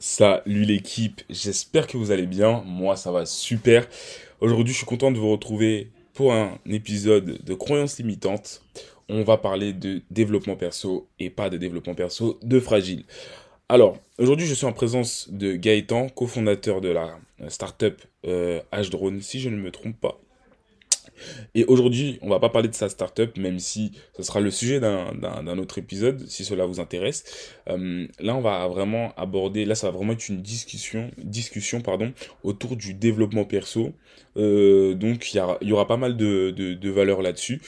Salut l'équipe, j'espère que vous allez bien. Moi, ça va super. Aujourd'hui, je suis content de vous retrouver pour un épisode de croyances limitantes. On va parler de développement perso et pas de développement perso, de fragile. Alors, aujourd'hui, je suis en présence de Gaëtan, cofondateur de la startup euh, H-Drone, si je ne me trompe pas. Et aujourd'hui, on va pas parler de sa startup, même si ce sera le sujet d'un autre épisode, si cela vous intéresse. Euh, là, on va vraiment aborder, là, ça va vraiment être une discussion, discussion pardon, autour du développement perso. Euh, donc, il y, aura pas mal de, valeurs là-dessus.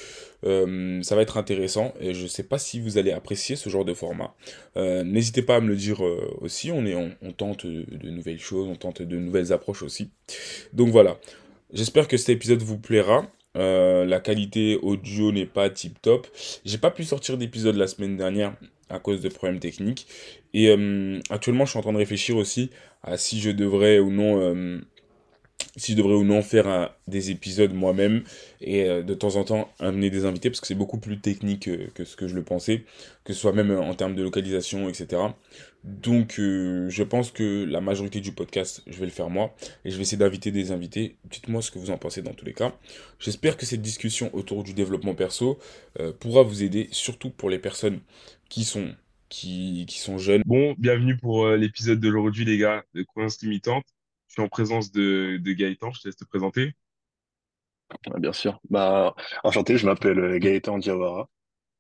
Euh, ça va être intéressant et je sais pas si vous allez apprécier ce genre de format. N'hésitez pas à me le dire aussi, on, est, on tente de nouvelles choses, on tente de nouvelles approches aussi. Donc voilà, j'espère que cet épisode vous plaira. Euh, la qualité audio n'est pas tip top. J'ai pas pu sortir d'épisode la semaine dernière à cause de problèmes techniques. Et euh, actuellement, je suis en train de réfléchir aussi à si je devrais ou non euh, si je devrais ou non faire des épisodes moi-même et euh, de temps en temps amener des invités parce que c'est beaucoup plus technique que, ce que je le pensais, que ce soit même en termes de localisation, etc. Donc euh, je pense que la majorité du podcast, je vais le faire moi et je vais essayer d'inviter des invités. Dites-moi ce que vous en pensez dans tous les cas. J'espère que cette discussion autour du développement perso euh, pourra vous aider, surtout pour les personnes qui sont qui, sont jeunes. Bon, bienvenue pour euh, l'épisode d'aujourd'hui les gars de Croyances limitantes. Je suis en présence de, de Gaëtan, je te laisse te présenter. Bien sûr. Bah, enchanté, je m'appelle euh, Gaëtan Diawara.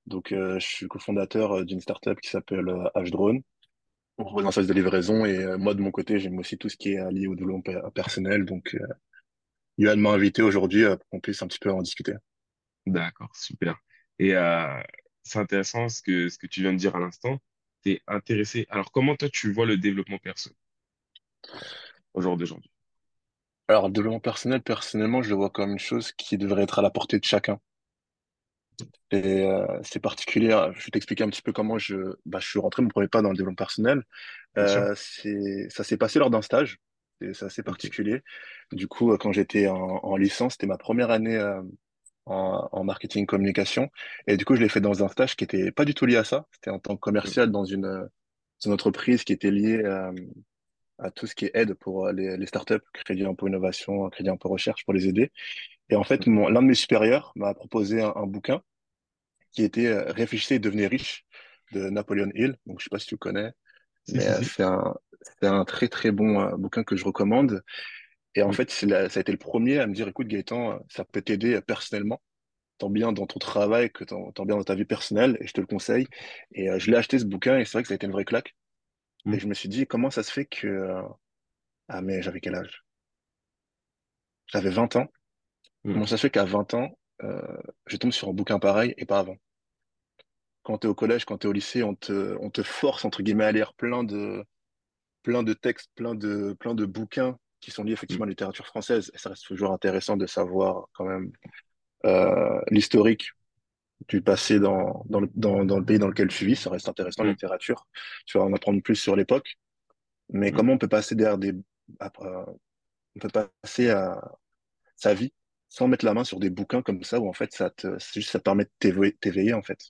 Donc, euh, je suis cofondateur euh, d'une startup qui s'appelle H-Drone. On propose un service de livraison et euh, moi, de mon côté, j'aime aussi tout ce qui est lié au développement pe- personnel. Donc, euh, m'a invité aujourd'hui pour qu'on puisse un petit peu en discuter. D'accord, super. Et c'est intéressant ce que, ce que tu viens de dire à l'instant. Tu es intéressé. Alors, comment toi, tu vois le développement perso? Au jour d'aujourd'hui? Alors, le développement personnel, personnellement, je le vois comme une chose qui devrait être à la portée de chacun. Et euh, c'est particulier. hein. Je vais t'expliquer un petit peu comment je, bah, je suis rentré mon premier pas dans le développement personnel. Euh, ça s'est passé lors d'un stage. C'est assez particulier. Du coup, euh, quand j'étais en, en licence, c'était ma première année euh, en, en marketing communication. Et du coup, je l'ai fait dans un stage qui était pas du tout lié à ça. C'était en tant que Mm. commercial dans une, euh, une entreprise qui était liée euh, à tout ce qui est aide pour euh, les, les startups, crédit impôt innovation, crédit impôt recherche pour les aider. Et en fait, mon, l'un de mes supérieurs m'a proposé un, un bouquin qui était euh, Réfléchissez et devenez riche de Napoleon Hill. Donc, je sais pas si tu le connais, mais euh, c'est un, c'est un très, très bon euh, bouquin que je recommande. Et en fait, la- ça a été le premier à me dire, écoute, Gaëtan, ça peut t'aider personnellement, tant bien dans ton travail que tant, tant bien dans ta vie personnelle, et je te le conseille. Et euh, je l'ai acheté, ce bouquin, et c'est vrai que ça a été une vraie claque. Et Mm. je me suis dit, comment ça se fait que... euh, Ah, mais j'avais quel âge? J'avais 20 ans. Mm. Comment ça se fait qu'à 20 ans, euh, je tombe sur un bouquin pareil et pas avant? Quand tu es au collège, quand tu es au lycée, on te, on te force, entre guillemets, à lire plein de, plein de textes, plein de, plein de bouquins qui sont liés Mm. effectivement à la littérature française. Et ça reste toujours intéressant de savoir quand même euh, l'historique du passé dans, dans le, dans, dans le pays dans lequel tu vis. Ça reste intéressant, la Mm. littérature. Tu vas en apprendre plus sur l'époque. Mais Mm. comment on peut passer derrière des... après, euh, on peut passer à sa vie sans mettre la main sur des bouquins comme ça où en fait ça te, juste ça te permet de t'éveiller, en fait.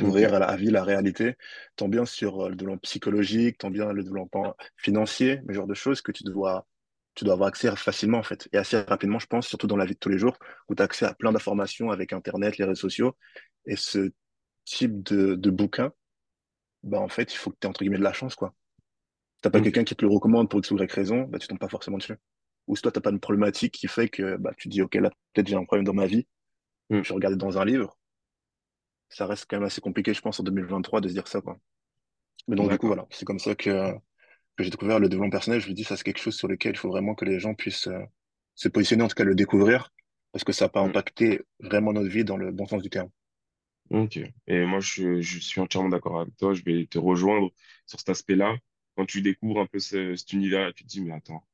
Ok. T'ouvrir à la vie, la réalité, tant bien sur euh, le développement psychologique, tant bien le développement financier, mais genre de choses que tu dois, tu dois avoir accès facilement en fait. Et assez rapidement, je pense, surtout dans la vie de tous les jours, où tu as accès à plein d'informations avec Internet, les réseaux sociaux. Et ce type de, de bouquin, bah en fait, il faut que tu aies entre guillemets de la chance, quoi. T'as pas Ok. quelqu'un qui te le recommande pour X ou Y raison, bah tu tombes pas forcément dessus. Ou si toi, t'as pas une problématique qui fait que bah, tu te dis, OK, là, peut-être j'ai un problème dans ma vie, Mm. je vais regarder dans un livre. Ça reste quand même assez compliqué, je pense, en 2023 de se dire ça, quoi. Mais donc, du coup, voilà, c'est comme ça que, que j'ai découvert le développement personnel. Je me dis, ça, c'est quelque chose sur lequel il faut vraiment que les gens puissent euh, se positionner, en tout cas le découvrir, parce que ça peut Mm. impacter vraiment notre vie dans le bon sens du terme. Ok. Et moi, je, je suis entièrement d'accord avec toi. Je vais te rejoindre sur cet aspect-là. Quand tu découvres un peu ce- cet univers, tu te dis, mais attends,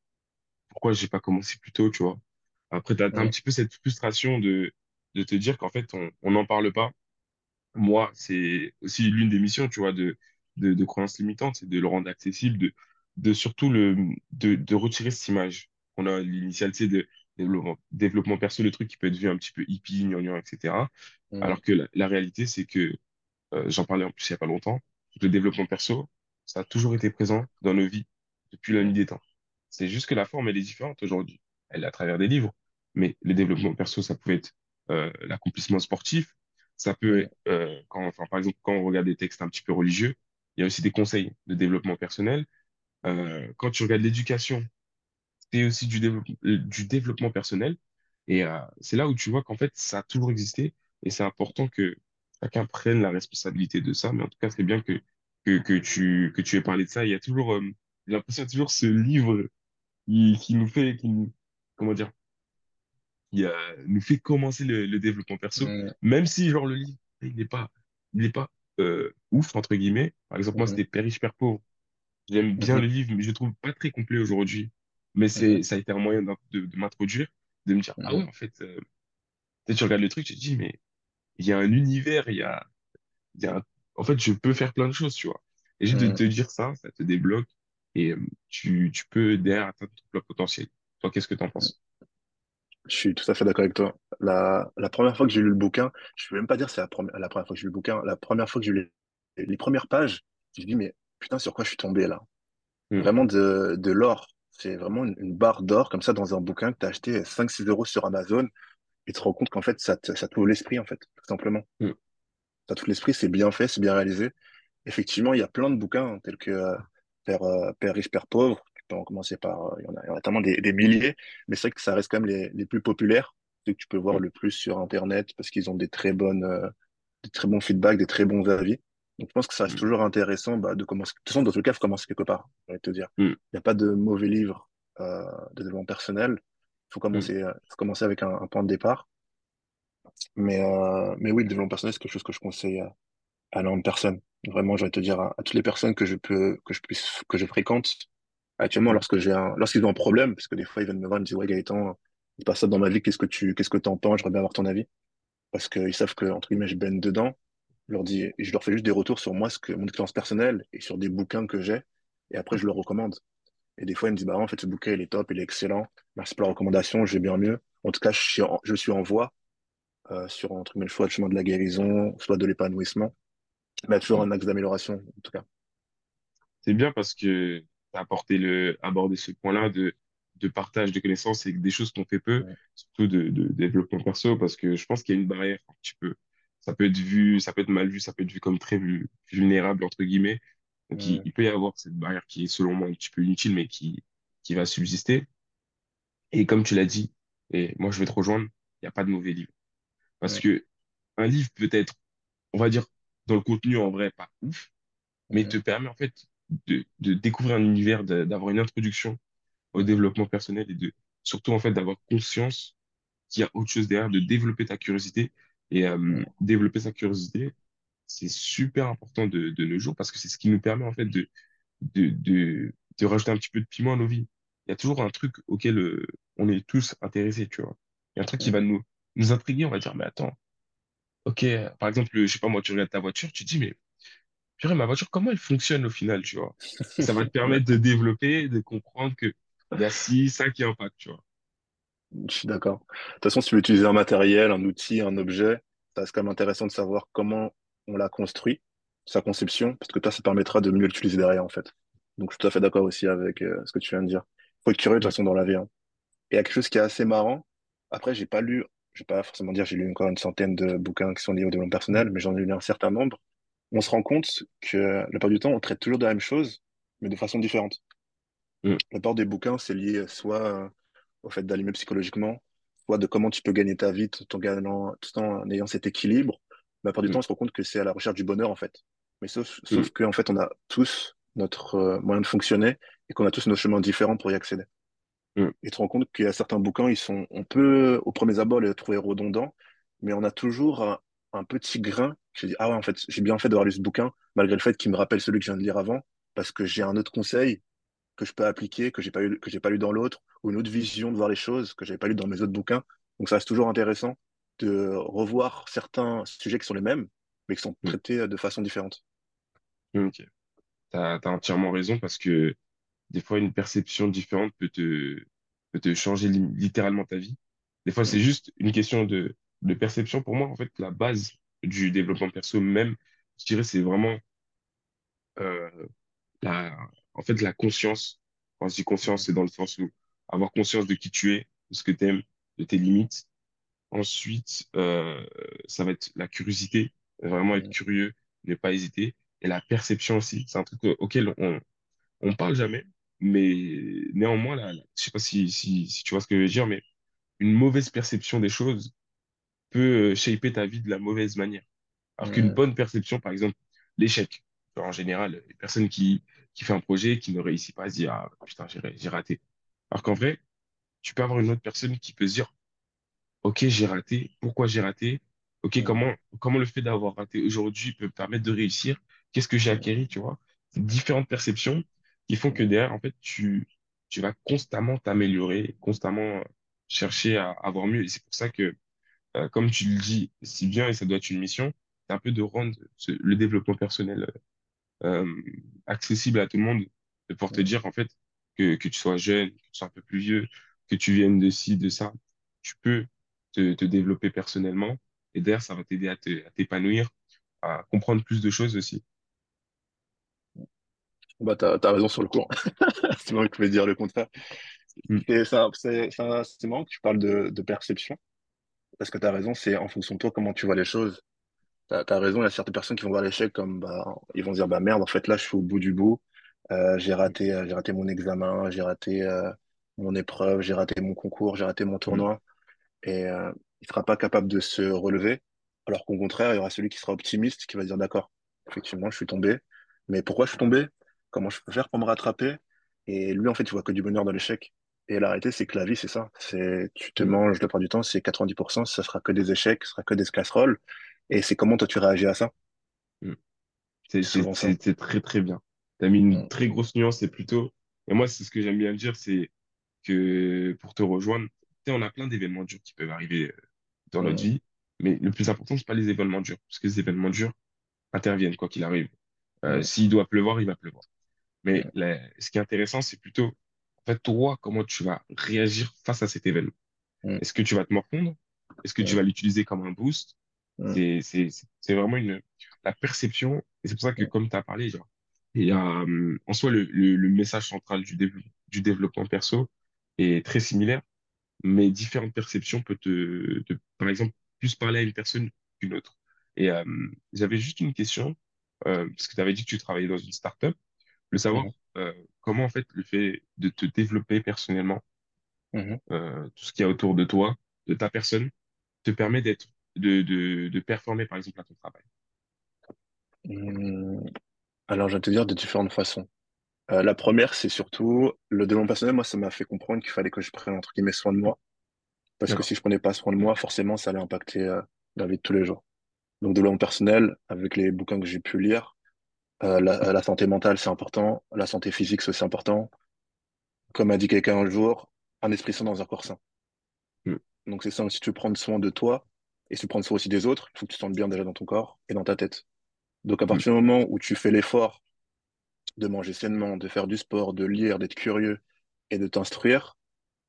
pourquoi j'ai pas commencé plus tôt, tu vois? Après, t'as, t'as un petit peu cette frustration de, de te dire qu'en fait, on, on n'en parle pas. Moi, c'est aussi l'une des missions, tu vois, de, de, de croyances limitantes, c'est de le rendre accessible, de, de surtout le, de, de retirer cette image. On a l'initiale, c'est de développement, développement perso, le truc qui peut être vu un petit peu hippie, gnangnan, etc. mm, Alors que la, la réalité, c'est que, euh, j'en parlais en plus il y a pas longtemps, le développement perso, ça a toujours été présent dans nos vies depuis la nuit des temps. C'est juste que la forme, elle est différente aujourd'hui. Elle est à travers des livres. Mais le développement perso, ça pouvait être euh, l'accomplissement sportif. Ça peut, euh, quand, enfin, par exemple, quand on regarde des textes un petit peu religieux, il y a aussi des conseils de développement personnel. Euh, quand tu regardes l'éducation, c'est aussi du développement, du développement personnel. Et euh, c'est là où tu vois qu'en fait, ça a toujours existé. Et c'est important que chacun prenne la responsabilité de ça. Mais en tout cas, c'est bien que, que, que tu, que tu aies parlé de ça. Il y a toujours, euh, j'ai l'impression, qu'il y a toujours ce livre qui, qui nous fait, qui nous, comment dire, qui euh, nous fait commencer le, le développement perso. Même si, genre, le livre, il n'est pas, il n'est pas euh, ouf, entre guillemets. Par exemple, moi, c'était Père riche, Père pauvre. J'aime bien le livre, mais je le trouve pas très complet aujourd'hui. Mais c'est, ça a été un moyen de, de m'introduire, de me dire, ah ouais, en fait, euh, tu regardes le truc, tu te dis, mais il y a un univers, il y a, il y a un- en fait, je peux faire plein de choses, tu vois. Et juste de te dire ça, ça te débloque et euh, tu, tu peux derrière atteindre ton plein potentiel. Toi, qu'est-ce que t'en penses? Je suis tout à fait d'accord avec toi. La, la première fois que j'ai lu le bouquin, je ne vais même pas dire c'est la première, la première fois que j'ai lu le bouquin, la première fois que j'ai lu les, les premières pages, je me dis, mais putain, sur quoi je suis tombé là? Hmm, Vraiment de, de l'or. C'est vraiment une, une barre d'or comme ça dans un bouquin que tu as acheté cinq six euros sur Amazon et tu te rends compte qu'en fait, ça te, ça t'ouvre l'esprit, en fait, tout simplement. hmm, Ça t'ouvre l'esprit, c'est bien fait, c'est bien réalisé. Effectivement, il y a plein de bouquins hein, tels que euh, Père, euh, Père riche, Père pauvre. Tu peux en commencer par, euh, il y en a, il y en a tellement des, des milliers, mais c'est vrai que ça reste quand même les, les plus populaires, ceux que tu peux voir hmm, le plus sur Internet parce qu'ils ont des très bonnes, des très bons feedbacks, des très bons avis. Donc, je pense que ça reste hmm, toujours intéressant bah, de commencer. De toute façon, dans tous les cas, il faut commencer quelque part, je vais te dire. hmm, Il n'y a pas de mauvais livre euh, de développement personnel. Il faut hmm, commencer, euh, faut commencer avec un, un point de départ. Mais, euh, mais oui, le développement personnel, c'est quelque chose que je conseille à, à énormément de personnes. Vraiment, je vais te dire à, à toutes les personnes que je peux, que je puisse, que je fréquente actuellement lorsque j'ai un, lorsqu'ils ont un problème, parce que des fois, ils viennent me voir, ils me disent, ouais, Gaëtan, il se passe ça dans ma vie, qu'est-ce que tu, qu'est-ce que t'en penses? J'aimerais bien avoir ton avis. Parce qu'ils savent que, entre guillemets, je baigne dedans. Je leur dis, et je leur fais juste des retours sur moi, ce que, mon expérience personnelle et sur des bouquins que j'ai. Et après, je leur recommande. Et des fois, ils me disent, bah, en fait, ce bouquin, il est top, il est excellent. Merci pour la recommandation, je vais bien mieux. En tout cas, je suis en, je suis en voie, euh, sur, entre le choix, le chemin de la guérison, soit de l'épanouissement. Mais il y a toujours hmm. un axe d'amélioration, en tout cas. C'est bien parce que tu as apporté le, abordé ce point-là de, de partage de connaissances et des choses qu'on fait peu, Ouais. surtout de, de développement perso, parce que je pense qu'il y a une barrière un petit peu. Ça peut être vu, ça peut être mal vu, ça peut être vu comme très vu- vulnérable, entre guillemets. Donc, il, Ouais. il peut y avoir cette barrière qui est, selon moi, un petit peu inutile, mais qui, qui va subsister. Et comme tu l'as dit, et moi, je vais te rejoindre, il n'y a pas de mauvais livre. Parce Ouais. que un livre peut être, on va dire, dans le contenu, en vrai, pas ouf, mais te Mhm. permet en fait de, de découvrir un univers, d'avoir une introduction au développement personnel et de surtout en fait d'avoir conscience qu'il y a autre chose derrière, de développer ta curiosité. Et euh, développer sa curiosité, c'est super important de, nos jours parce que c'est ce qui nous permet en fait de, de, de, de rajouter un petit peu de piment à nos vies. Il y a toujours un truc auquel euh, on est tous intéressés, tu vois. Il y a un truc qui va nous, nous intriguer, on va dire, mais attends, ok, par exemple, je sais pas moi, tu regardes ta voiture, tu te dis, mais purée, ma voiture, comment elle fonctionne au final, tu vois? Ça va te permettre de développer, de comprendre que il y a ça qui impacte, tu vois. Je suis d'accord. De toute façon, si tu veux utiliser un matériel, un outil, un objet, ça reste quand même intéressant de savoir comment on l'a construit, sa conception, parce que toi, ça permettra de mieux l'utiliser derrière, en fait. Donc, je suis tout à fait d'accord aussi avec euh, ce que tu viens de dire. Faut être curieux, de toute façon, dans la vie. hein. Et il y a quelque chose qui est assez marrant. Après, j'ai pas lu, je vais pas forcément dire, j'ai lu encore une centaine de bouquins qui sont liés au développement personnel, mais j'en ai lu un certain nombre. On se rend compte que la plupart du temps, on traite toujours de la même chose, mais de façon différente. mm, La plupart des bouquins, c'est lié soit au fait d'aller mieux psychologiquement, soit de comment tu peux gagner ta vie tout en gagnant, tout en ayant cet équilibre. La plupart du temps, mm, on se rend compte que c'est à la recherche du bonheur, en fait. Mais sauf, mm, sauf qu'en fait, on a tous notre euh, moyen de fonctionner et qu'on a tous nos chemins différents pour y accéder. mm, Et tu te rends compte qu'il y a certains bouquins, ils sont, on peut, au premier abord, les trouver redondants, mais on a toujours un, un petit grain. Je dis, ah ouais, en fait, j'ai bien fait d'avoir lu ce bouquin, malgré le fait qu'il me rappelle celui que je viens de lire avant, parce que j'ai un autre conseil que je peux appliquer, que j'ai pas eu, que j'ai pas lu dans l'autre, ou une autre vision de voir les choses que j'avais pas lu dans mes autres bouquins. Donc ça reste toujours intéressant de revoir certains sujets qui sont les mêmes, mais qui sont mm, traités de façon différente. mm, ok. T'as, t'as entièrement raison parce que des fois, une perception différente peut te, peut te changer li- littéralement ta vie. Des fois, c'est Mm, juste une question de, de perception. Pour moi, en fait, la base du développement perso même, je dirais, c'est vraiment euh, la, en fait, la conscience. Quand je dis conscience, c'est dans le sens où avoir conscience de qui tu es, de ce que tu aimes, de tes limites. Ensuite, euh, ça va être la curiosité, vraiment être curieux, ne pas hésiter. Et la perception aussi, c'est un truc auquel on, on parle jamais, mais néanmoins, là, là, je sais pas si, si, si tu vois ce que je veux dire, mais une mauvaise perception des choses peut euh, shaper ta vie de la mauvaise manière. Alors qu'une bonne perception, par exemple, l'échec. En général, les personnes qui, qui font un projet, qui ne réussit pas, se disent, ah, putain, j'ai, raté. Alors qu'en vrai, tu peux avoir une autre personne qui peut se dire, ok, j'ai raté, pourquoi j'ai raté? Ok, Mm. comment, comment le fait d'avoir raté aujourd'hui peut me permettre de réussir? Qu'est-ce que j'ai acquis, tu vois? C'est différentes perceptions qui font que derrière, en fait, tu, tu vas constamment t'améliorer, constamment chercher à avoir mieux. Et c'est pour ça que euh, comme tu le dis si bien, et ça doit être une mission, c'est un peu de rendre ce- le développement personnel euh, accessible à tout le monde, de pouvoir te dire en fait que, que tu sois jeune, que tu sois un peu plus vieux, que tu viennes de ci, de ça, tu peux te, te développer personnellement, et derrière, ça va t'aider à te- à t'épanouir, à comprendre plus de choses aussi. Bah, t'as, t'as raison sur le coup. C'est moi qui pouvais dire le contraire. Mm. C'est, marrant que tu parles de, de perception, parce que t'as raison, c'est en fonction de toi comment tu vois les choses. T'as, raison, il y a certaines personnes qui vont voir l'échec comme, bah, ils vont se dire, bah merde, en fait, là, je suis au bout du bout. Euh, j'ai raté, euh, j'ai raté mon examen, j'ai raté euh, mon épreuve, j'ai raté mon concours, j'ai raté mon Mm. tournoi. Et euh, il sera pas capable de se relever. Alors qu'au contraire, il y aura celui qui sera optimiste, qui va se dire, d'accord, effectivement, je suis tombé. Mais pourquoi je suis tombé? Comment je peux faire pour me rattraper? Et lui, en fait, il voit que du bonheur dans l'échec. Et la réalité, c'est que la vie, c'est ça. C'est, tu te Mm. manges, la plupart du temps, c'est 90%, ça sera que des échecs, ce sera que des casseroles. Et c'est comment toi tu réagis à ça? Mm. C'est très très bien. Tu as mis une très grosse nuance, c'est plutôt... Et moi, c'est ce que j'aime bien dire, c'est que pour te rejoindre, tu sais, on a plein d'événements durs qui peuvent arriver euh, dans notre vie, mais le plus important, c'est pas les événements durs, parce que les événements durs interviennent quoi qu'il arrive. Euh, s'il doit pleuvoir, il va pleuvoir. Mais la- ce qui est intéressant, c'est plutôt, en fait, toi, comment tu vas réagir face à cet événement? Est-ce que tu vas te morfondre? Est-ce que tu vas l'utiliser comme un boost? Mm, C'est, vraiment une, la perception. Et c'est pour ça que, mm, comme tu as parlé, genre, il y a, hum, en soi, le, le, le message central du, dév- du développement perso est très similaire, mais différentes perceptions peuvent te, te- par exemple, plus parler à une personne qu'une autre. Et euh, j'avais juste une question, euh, parce que tu avais dit que tu travaillais dans une startup, le savoir euh, comment, en fait, le fait de te développer personnellement, mm, euh, tout ce qu'il y a autour de toi, de ta personne, te permet d'être, de, de, de performer, par exemple, à ton travail. mm. Alors, je vais te dire de différentes façons. Euh, la première, c'est surtout le développement personnel. Moi, ça m'a fait comprendre qu'il fallait que je prenne, entre guillemets, soin de moi. Parce que si je prenais pas soin de moi, forcément, ça allait impacter euh, la vie de tous les jours. Donc, développement personnel, avec les bouquins que j'ai pu lire, euh, la, la santé mentale, c'est important. La santé physique, c'est aussi important. Comme a dit quelqu'un un jour, un esprit sain dans un corps sain. Mm, Donc, c'est ça, si tu veux prendre soin de toi et si tu prends soin aussi des autres, il faut que tu te sentes bien déjà dans ton corps et dans ta tête. Donc, à mm, partir du moment où tu fais l'effort de manger sainement, de faire du sport, de lire, d'être curieux et de t'instruire,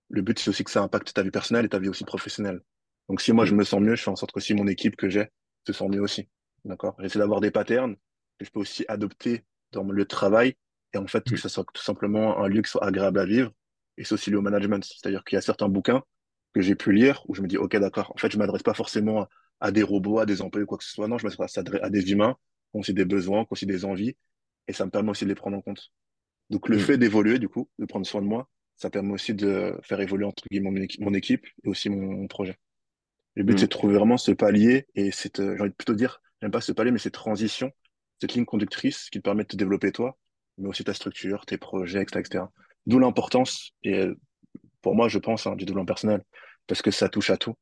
le but, c'est aussi que ça impacte ta vie personnelle et ta vie aussi professionnelle. Donc, si moi, je mm, me sens mieux, je fais en sorte que si mon équipe que j'ai se sent mieux aussi. D'accord? J'essaie d'avoir des patterns que je peux aussi adopter dans mon lieu de travail et en fait, que mm, ce soit tout simplement un lieu qui soit agréable à vivre. Et c'est aussi lié au management. C'est-à-dire qu'il y a certains bouquins que j'ai pu lire où je me dis, OK, d'accord. En fait, je m'adresse pas forcément à, des robots, à des employés, quoi que ce soit. Non, je m'adresse à, des humains qui ont aussi des besoins, qui ont aussi des envies. Et ça me permet aussi de les prendre en compte. Donc le mm, fait d'évoluer, du coup, de prendre soin de moi, ça permet aussi de faire évoluer entre guillemets mon équipe, mon équipe et aussi mon, mon projet. Le but, c'est mm, de trouver vraiment ce palier et cette, euh, j'ai envie de plutôt dire, j'aime pas ce palier, mais cette transition, cette ligne conductrice qui te permet de te développer toi, mais aussi ta structure, tes projets, etc., etc. D'où l'importance, et euh, pour moi, je pense, hein, du développement personnel, parce que ça touche à tout.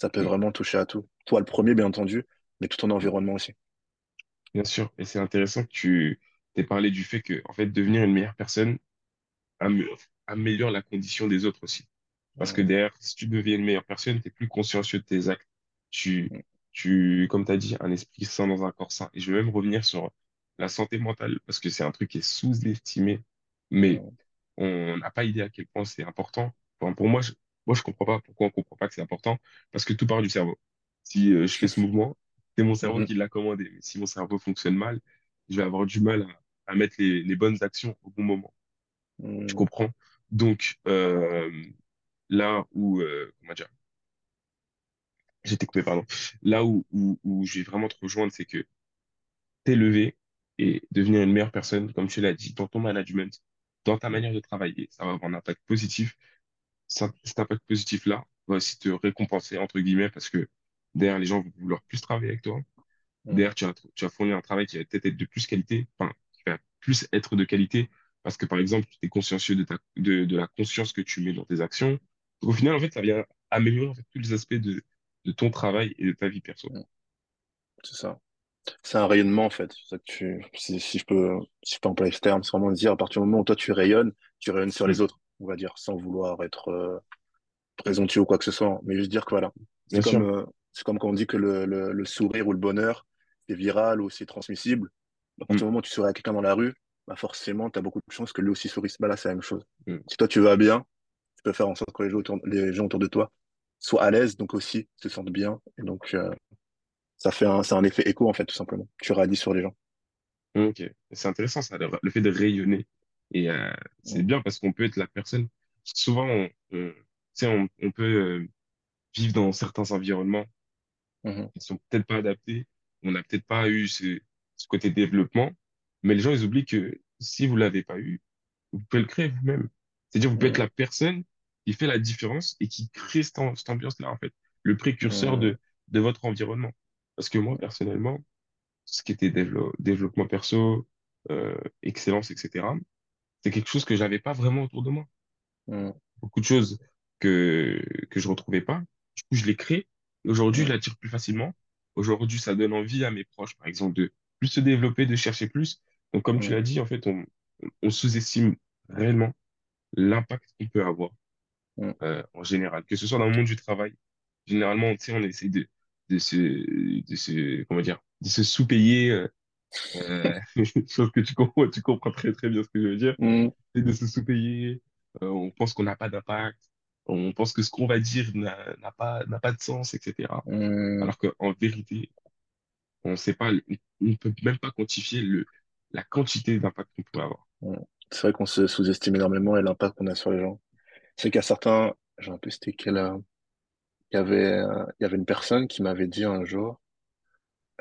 Ça peut mm, vraiment toucher à tout. Toi, le premier, bien entendu, mais tout ton environnement aussi. Bien sûr. Et c'est intéressant que tu t'aies parlé du fait que, en fait, devenir une meilleure personne am- améliore la condition des autres aussi. Parce que derrière, si tu deviens une meilleure personne, tu es plus consciencieux de tes actes. Tu, mm, tu, comme tu as dit, un esprit sain dans un corps sain. Et je vais même revenir sur la santé mentale, parce que c'est un truc qui est sous-estimé, mais. On n'a pas idée à quel point c'est important. Enfin, pour moi, je, moi, je comprends pas pourquoi on comprend pas que c'est important, parce que tout part du cerveau. Si euh, je fais ce mouvement, c'est mon cerveau Mhm, qui l'a commandé. Mais si mon cerveau fonctionne mal, je vais avoir du mal à mettre les, les bonnes actions au bon moment. Tu Mm, comprends? Donc, euh, là où, euh, comment dire, j'étais coupé, pardon. Là où, où, où je vais vraiment te rejoindre, c'est que t'élever et devenir une meilleure personne, comme tu l'as dit, dans ton management, dans ta manière de travailler, ça va avoir un impact positif. Ça- cet impact positif-là va aussi te récompenser, entre guillemets, parce que derrière, les gens vont vouloir plus travailler avec toi. mm, Derrière, tu vas, tu vas fournir un travail qui va peut-être être de plus qualité, enfin, qui va plus être de qualité, parce que, par exemple, tu es consciencieux de, ta, de, de la conscience que tu mets dans tes actions. Donc, au final, en fait, ça vient améliorer en fait, tous les aspects de, de ton travail et de ta vie perso. mm. C'est ça. C'est un rayonnement, en fait. C'est ça que tu, si, si je peux, si je peux employer ce terme, c'est vraiment dire, à partir du moment où toi tu rayonnes, tu rayonnes sur Mm. les autres, on va dire, sans vouloir être euh, présomptueux ou quoi que ce soit, mais juste dire que voilà. C'est comme, euh, comme quand on dit que le, le, le sourire ou le bonheur, c'est viral ou c'est transmissible. À Mm. partir du moment où tu souris à quelqu'un dans la rue, bah forcément, tu as beaucoup de chances que lui aussi sourisse. Bah là, c'est la même chose. Mm. Si toi, tu vas bien, tu peux faire en sorte que les gens autour, les gens autour de toi soient à l'aise, donc aussi se sentent bien. Et donc, euh, ça fait un, c'est un effet écho, en fait, tout simplement. Tu radis sur les gens. Ok, c'est intéressant ça, le, le fait de rayonner. Et euh, c'est bien parce qu'on peut être la personne. Souvent, on, on, on, on peut euh, vivre dans certains environnements Mhm. qui sont peut-être pas adaptés. On n'a peut-être pas eu ce, ce côté développement. Mais les gens, ils oublient que si vous l'avez pas eu, vous pouvez le créer vous-même. C'est-à-dire, vous pouvez être la personne qui fait la différence et qui crée cette ambiance-là, en fait. Le précurseur Mm. de, de votre environnement. Parce que moi, personnellement, ce qui était dévelop- développement perso, euh, excellence, etc., c'est quelque chose que j'avais pas vraiment autour de moi. Mm. Beaucoup de choses que, que je retrouvais pas. Du coup, je les crée. Aujourd'hui, je Mm. l'attire plus facilement. Aujourd'hui, ça donne envie à mes proches, par exemple, de plus se développer, de chercher plus. Donc, comme tu Mm. l'as dit, en fait, on, on sous-estime réellement l'impact qu'on peut avoir euh, en général, que ce soit dans le monde du travail. Généralement, tu sais, on essaie de, de se, de se, comment dire, de se sous-payer. euh, euh, chose que tu comprends, tu comprends très très bien ce que je veux dire. Mm. C'est de se sous-payer. Euh, on pense qu'on n'a pas d'impact. On pense que ce qu'on va dire n'a pas, n'a pas de sens, etc. Mm. Alors qu'en vérité, on sait pas, on ne peut même pas quantifier le, la quantité d'impact qu'on pourrait avoir. Mm. C'est vrai qu'on se sous-estime énormément et l'impact qu'on a sur les gens. C'est a certains, j'ai un peu c'était quel, il y avait, euh, il y avait une personne qui m'avait dit un jour,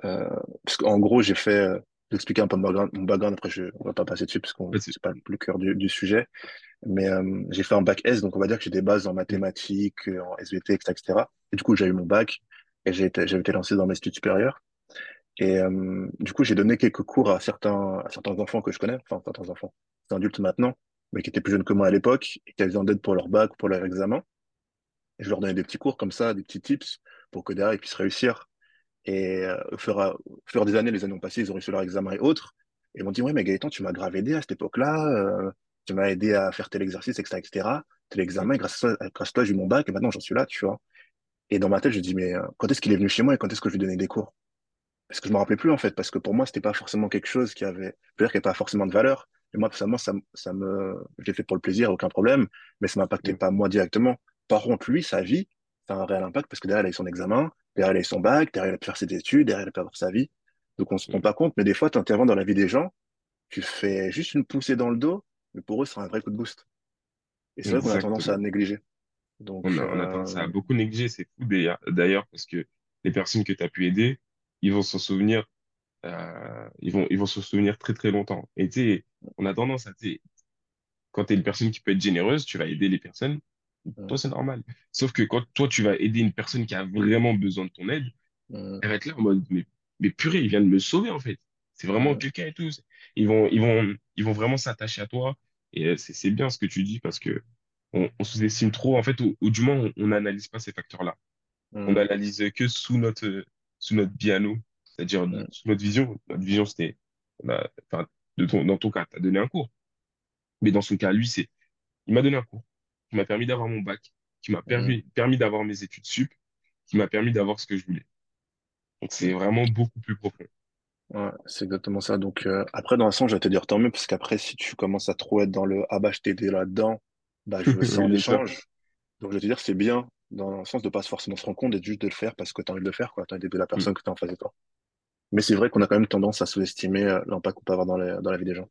euh, parce qu'en gros, j'ai fait, euh, j'expliquais un peu mon background, mon background, après je, on va pas passer dessus parce qu'on, c'est- pas le cœur du, du sujet, mais euh, j'ai fait un bac S, donc on va dire que j'ai des bases en Mm, mathématiques, euh, en SVT, etc., etc. Et du coup, j'ai eu mon bac et j'ai été, j'avais été lancé dans mes études supérieures. Et euh, du coup, j'ai donné quelques cours à certains, à certains enfants que je connais, enfin, certains enfants, c'est adultes maintenant, mais qui étaient plus jeunes que moi à l'époque et qui avaient besoin d'aide pour leur bac, pour leur examen. Je leur donnais des petits cours comme ça, des petits tips pour que derrière ils puissent réussir. Et euh, au fur, et à- au fur des années, les années ont passé, ils ont réussi leur examen et autres. Et ils m'ont dit, ouais, mais Gaëtan, tu m'as grave aidé à cette époque-là, euh, tu m'as aidé à faire tel exercice, etc., etc., tel examen, et grâce à toi, grâce à toi, j'ai eu mon bac, et maintenant j'en suis là, tu vois. Et dans ma tête, je dis, mais euh, quand est-ce qu'il est venu chez moi et quand est-ce que je lui donnais des cours? Parce que je me rappelais plus, en fait, parce que pour moi, c'était pas forcément quelque chose qui avait, je veux dire, qui avait pas forcément de valeur. Et moi, personnellement, ça, ça me, je l'ai fait pour le plaisir, aucun problème, mais ça m'impactait mm, pas moi directement. Par contre, lui, sa vie, ça a un réel impact parce que derrière, il a eu son examen, derrière, il a eu son bac, derrière, il a pu faire ses études, derrière, il a pu avoir sa vie. Donc, on se rend mm. pas compte, mais des fois, tu interviens dans la vie des gens, tu fais juste une poussée dans le dos, mais pour eux, c'est un vrai coup de boost. Et c'est vrai qu'on a tendance à négliger. Donc, On a, on a tendance euh, à beaucoup négliger, c'est fou d'ailleurs, parce que les personnes que tu as pu aider, ils vont s'en souvenir, euh, ils vont, ils vont se souvenir très très longtemps. Et tu sais, on a tendance à, quand tu es une personne qui peut être généreuse, tu vas aider les personnes. Toi, c'est normal. Sauf que quand toi, tu vas aider une personne qui a vraiment besoin de ton aide, elle va être là en mode, mais, mais purée, il vient de me sauver, en fait. C'est vraiment quelqu'un et tout. Ils vont, ils vont, ils vont vraiment s'attacher à toi. Et euh, c'est bien ce que tu dis parce que on, on sous-estime trop, en fait, ou, ou du moins, on n'analyse pas ces facteurs-là. On euh, analyse que sous notre, euh, sous notre nous, c'est-à-dire sous notre vision. Notre vision, c'était, enfin, de ton, dans ton cas, tu as donné un cours. Mais dans son cas, lui, c'est, il m'a donné un cours qui m'a permis d'avoir mon bac, qui m'a euh, permis, permis d'avoir mes études sup, qui m'a permis d'avoir ce que je voulais. Donc, c'est vraiment beaucoup plus profond. Ouais, c'est exactement ça. Donc, euh, après, dans un sens, je vais te dire tant mieux, parce qu'après, si tu commences à trop être dans le ah bah je t'ai aidé là-dedans, bah je veux ça en échange. Donc, je vais te dire, c'est bien, dans le sens de pas forcément se rendre compte et juste de le faire parce que tu as envie de le faire, quoi. Tu as envie d'aider la Mm. personne que tu as en face de toi. Mais c'est vrai qu'on a quand même tendance à sous-estimer euh, l'impact qu'on peut avoir dans dans la vie des gens.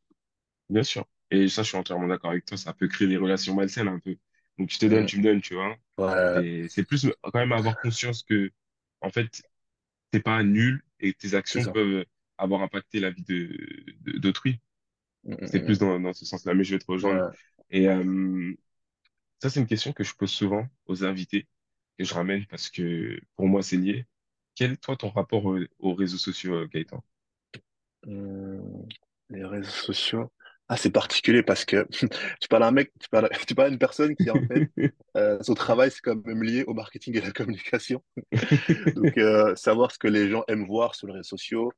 Bien sûr. Et ça, je suis entièrement d'accord avec toi. Ça peut créer des relations malsaines un peu. Donc, je te donne, Mm. tu me donnes, tu vois. C'est, c'est plus quand même avoir conscience que, en fait, t'es pas nul et tes c'est actions ça. peuvent avoir impacté la vie de, de- d'autrui. Mm, C'est mm, plus dans, dans ce sens-là, mais je vais te mm. rejoindre. Ouais. Et euh, ça, c'est une question que je pose souvent aux invités et je ramène parce que pour moi, c'est lié. Quel est, toi, ton rapport au- aux réseaux sociaux, euh, Gaëtan? Les réseaux sociaux. C'est particulier parce que tu parles à un mec, tu parles, tu parles à une personne qui, en fait, euh, son travail, c'est quand même lié au marketing et à la communication. Donc, euh, savoir ce que les gens aiment voir sur les réseaux sociaux,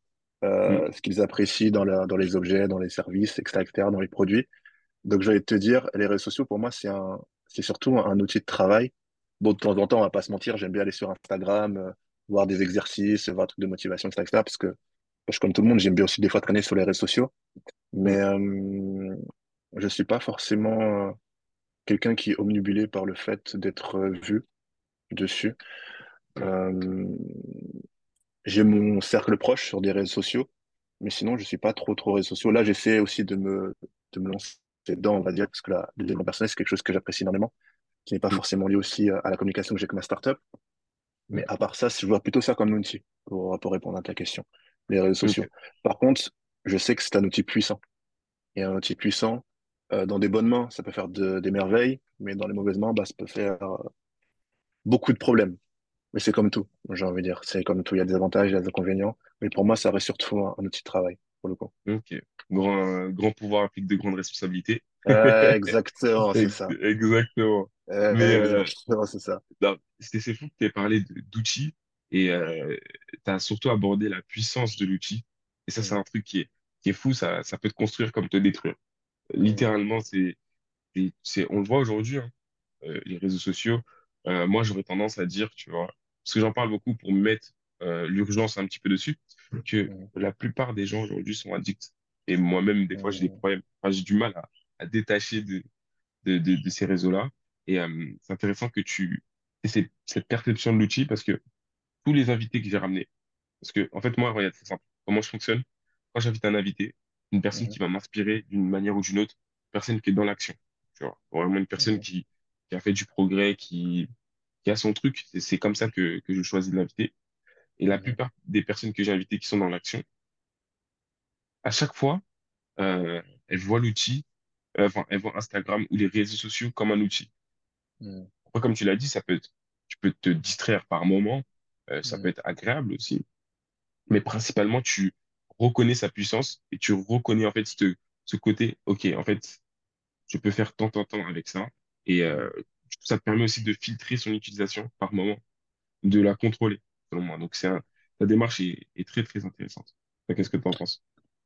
Mm, euh, ce qu'ils apprécient dans, la- dans les objets, dans les services, etc., etc., dans les produits. Donc, j'allais te dire, les réseaux sociaux, pour moi, c'est un, c'est surtout un outil de travail. Bon, de temps en temps, on va pas se mentir, j'aime bien aller sur Instagram, voir des exercices, voir des trucs de motivation, etc., etc., parce que, parce que comme tout le monde, j'aime bien aussi des fois traîner sur les réseaux sociaux. Mais euh, je suis pas forcément euh, quelqu'un qui est omnibulé par le fait d'être euh, vu dessus. Euh, j'ai mon cercle proche sur des réseaux sociaux, mais sinon, je suis pas trop, trop réseaux sociaux. Là, j'essaie aussi de me, de me lancer dedans, on va dire, parce que la, le développement personnel, c'est quelque chose que j'apprécie énormément, qui n'est pas mm, forcément lié aussi à la communication que j'ai avec ma startup. mm. Mais à part ça, je vois plutôt ça comme un outil pour, pour répondre à ta question, les réseaux sociaux. Par contre, je sais que c'est un outil puissant. Et un outil puissant, euh, dans des bonnes mains, ça peut faire de- des merveilles, mais dans les mauvaises mains, bah, ça peut faire euh, beaucoup de problèmes. Mais c'est comme tout, j'ai envie de dire. C'est comme tout. Il y a des avantages, il y a des inconvénients. Mais pour moi, ça reste surtout un, un outil de travail, pour le coup. ok. Grand, grand pouvoir implique de grandes responsabilités. Euh, exactement, c'est ça. Exactement. Euh, exactement, c'est ça. c'est fou que tu aies parlé d'outils et tu as surtout abordé la puissance de l'outil. Et ça, c'est Mm, un truc qui est, qui est fou. Ça, ça peut te construire comme te détruire. mm, Littéralement, c'est, c'est, c'est- on le voit aujourd'hui, hein, euh, les réseaux sociaux. Euh, moi, j'aurais tendance à dire, tu vois, parce que j'en parle beaucoup pour mettre euh, l'urgence un petit peu dessus, que mm, la plupart des gens aujourd'hui sont addicts. Et moi-même, des fois, j'ai des problèmes. Enfin, j'ai du mal à, à détacher de, de, de, de ces réseaux-là. Et euh, c'est intéressant que tu aies cette, cette perception de l'outil parce que tous les invités que j'ai ramenés, parce que, en fait, moi, regarde, c'est simple. Comment je fonctionne? Quand j'invite un invité, une personne qui va m'inspirer d'une manière ou d'une autre, une personne qui est dans l'action, tu vois, vraiment une personne qui, qui a fait du progrès, qui, qui a son truc. C'est comme ça que, que je choisis de l'inviter. Et la plupart des personnes que j'ai invitées qui sont dans l'action, à chaque fois, euh, elles voient l'outil, euh, enfin, elles voient Instagram ou les réseaux sociaux comme un outil. mm, Après, comme tu l'as dit, ça peut être, tu peux te distraire par moment, euh, ça peut être agréable aussi, mais principalement, tu reconnais sa puissance et tu reconnais en fait ce, côté, ok, en fait, je peux faire tant, tant, tant avec ça. Et euh, ça te permet aussi de filtrer son utilisation par moment, de la contrôler, selon moi. Donc, c'est un, ta démarche est, très, très intéressante. Qu'est-ce que tu en penses?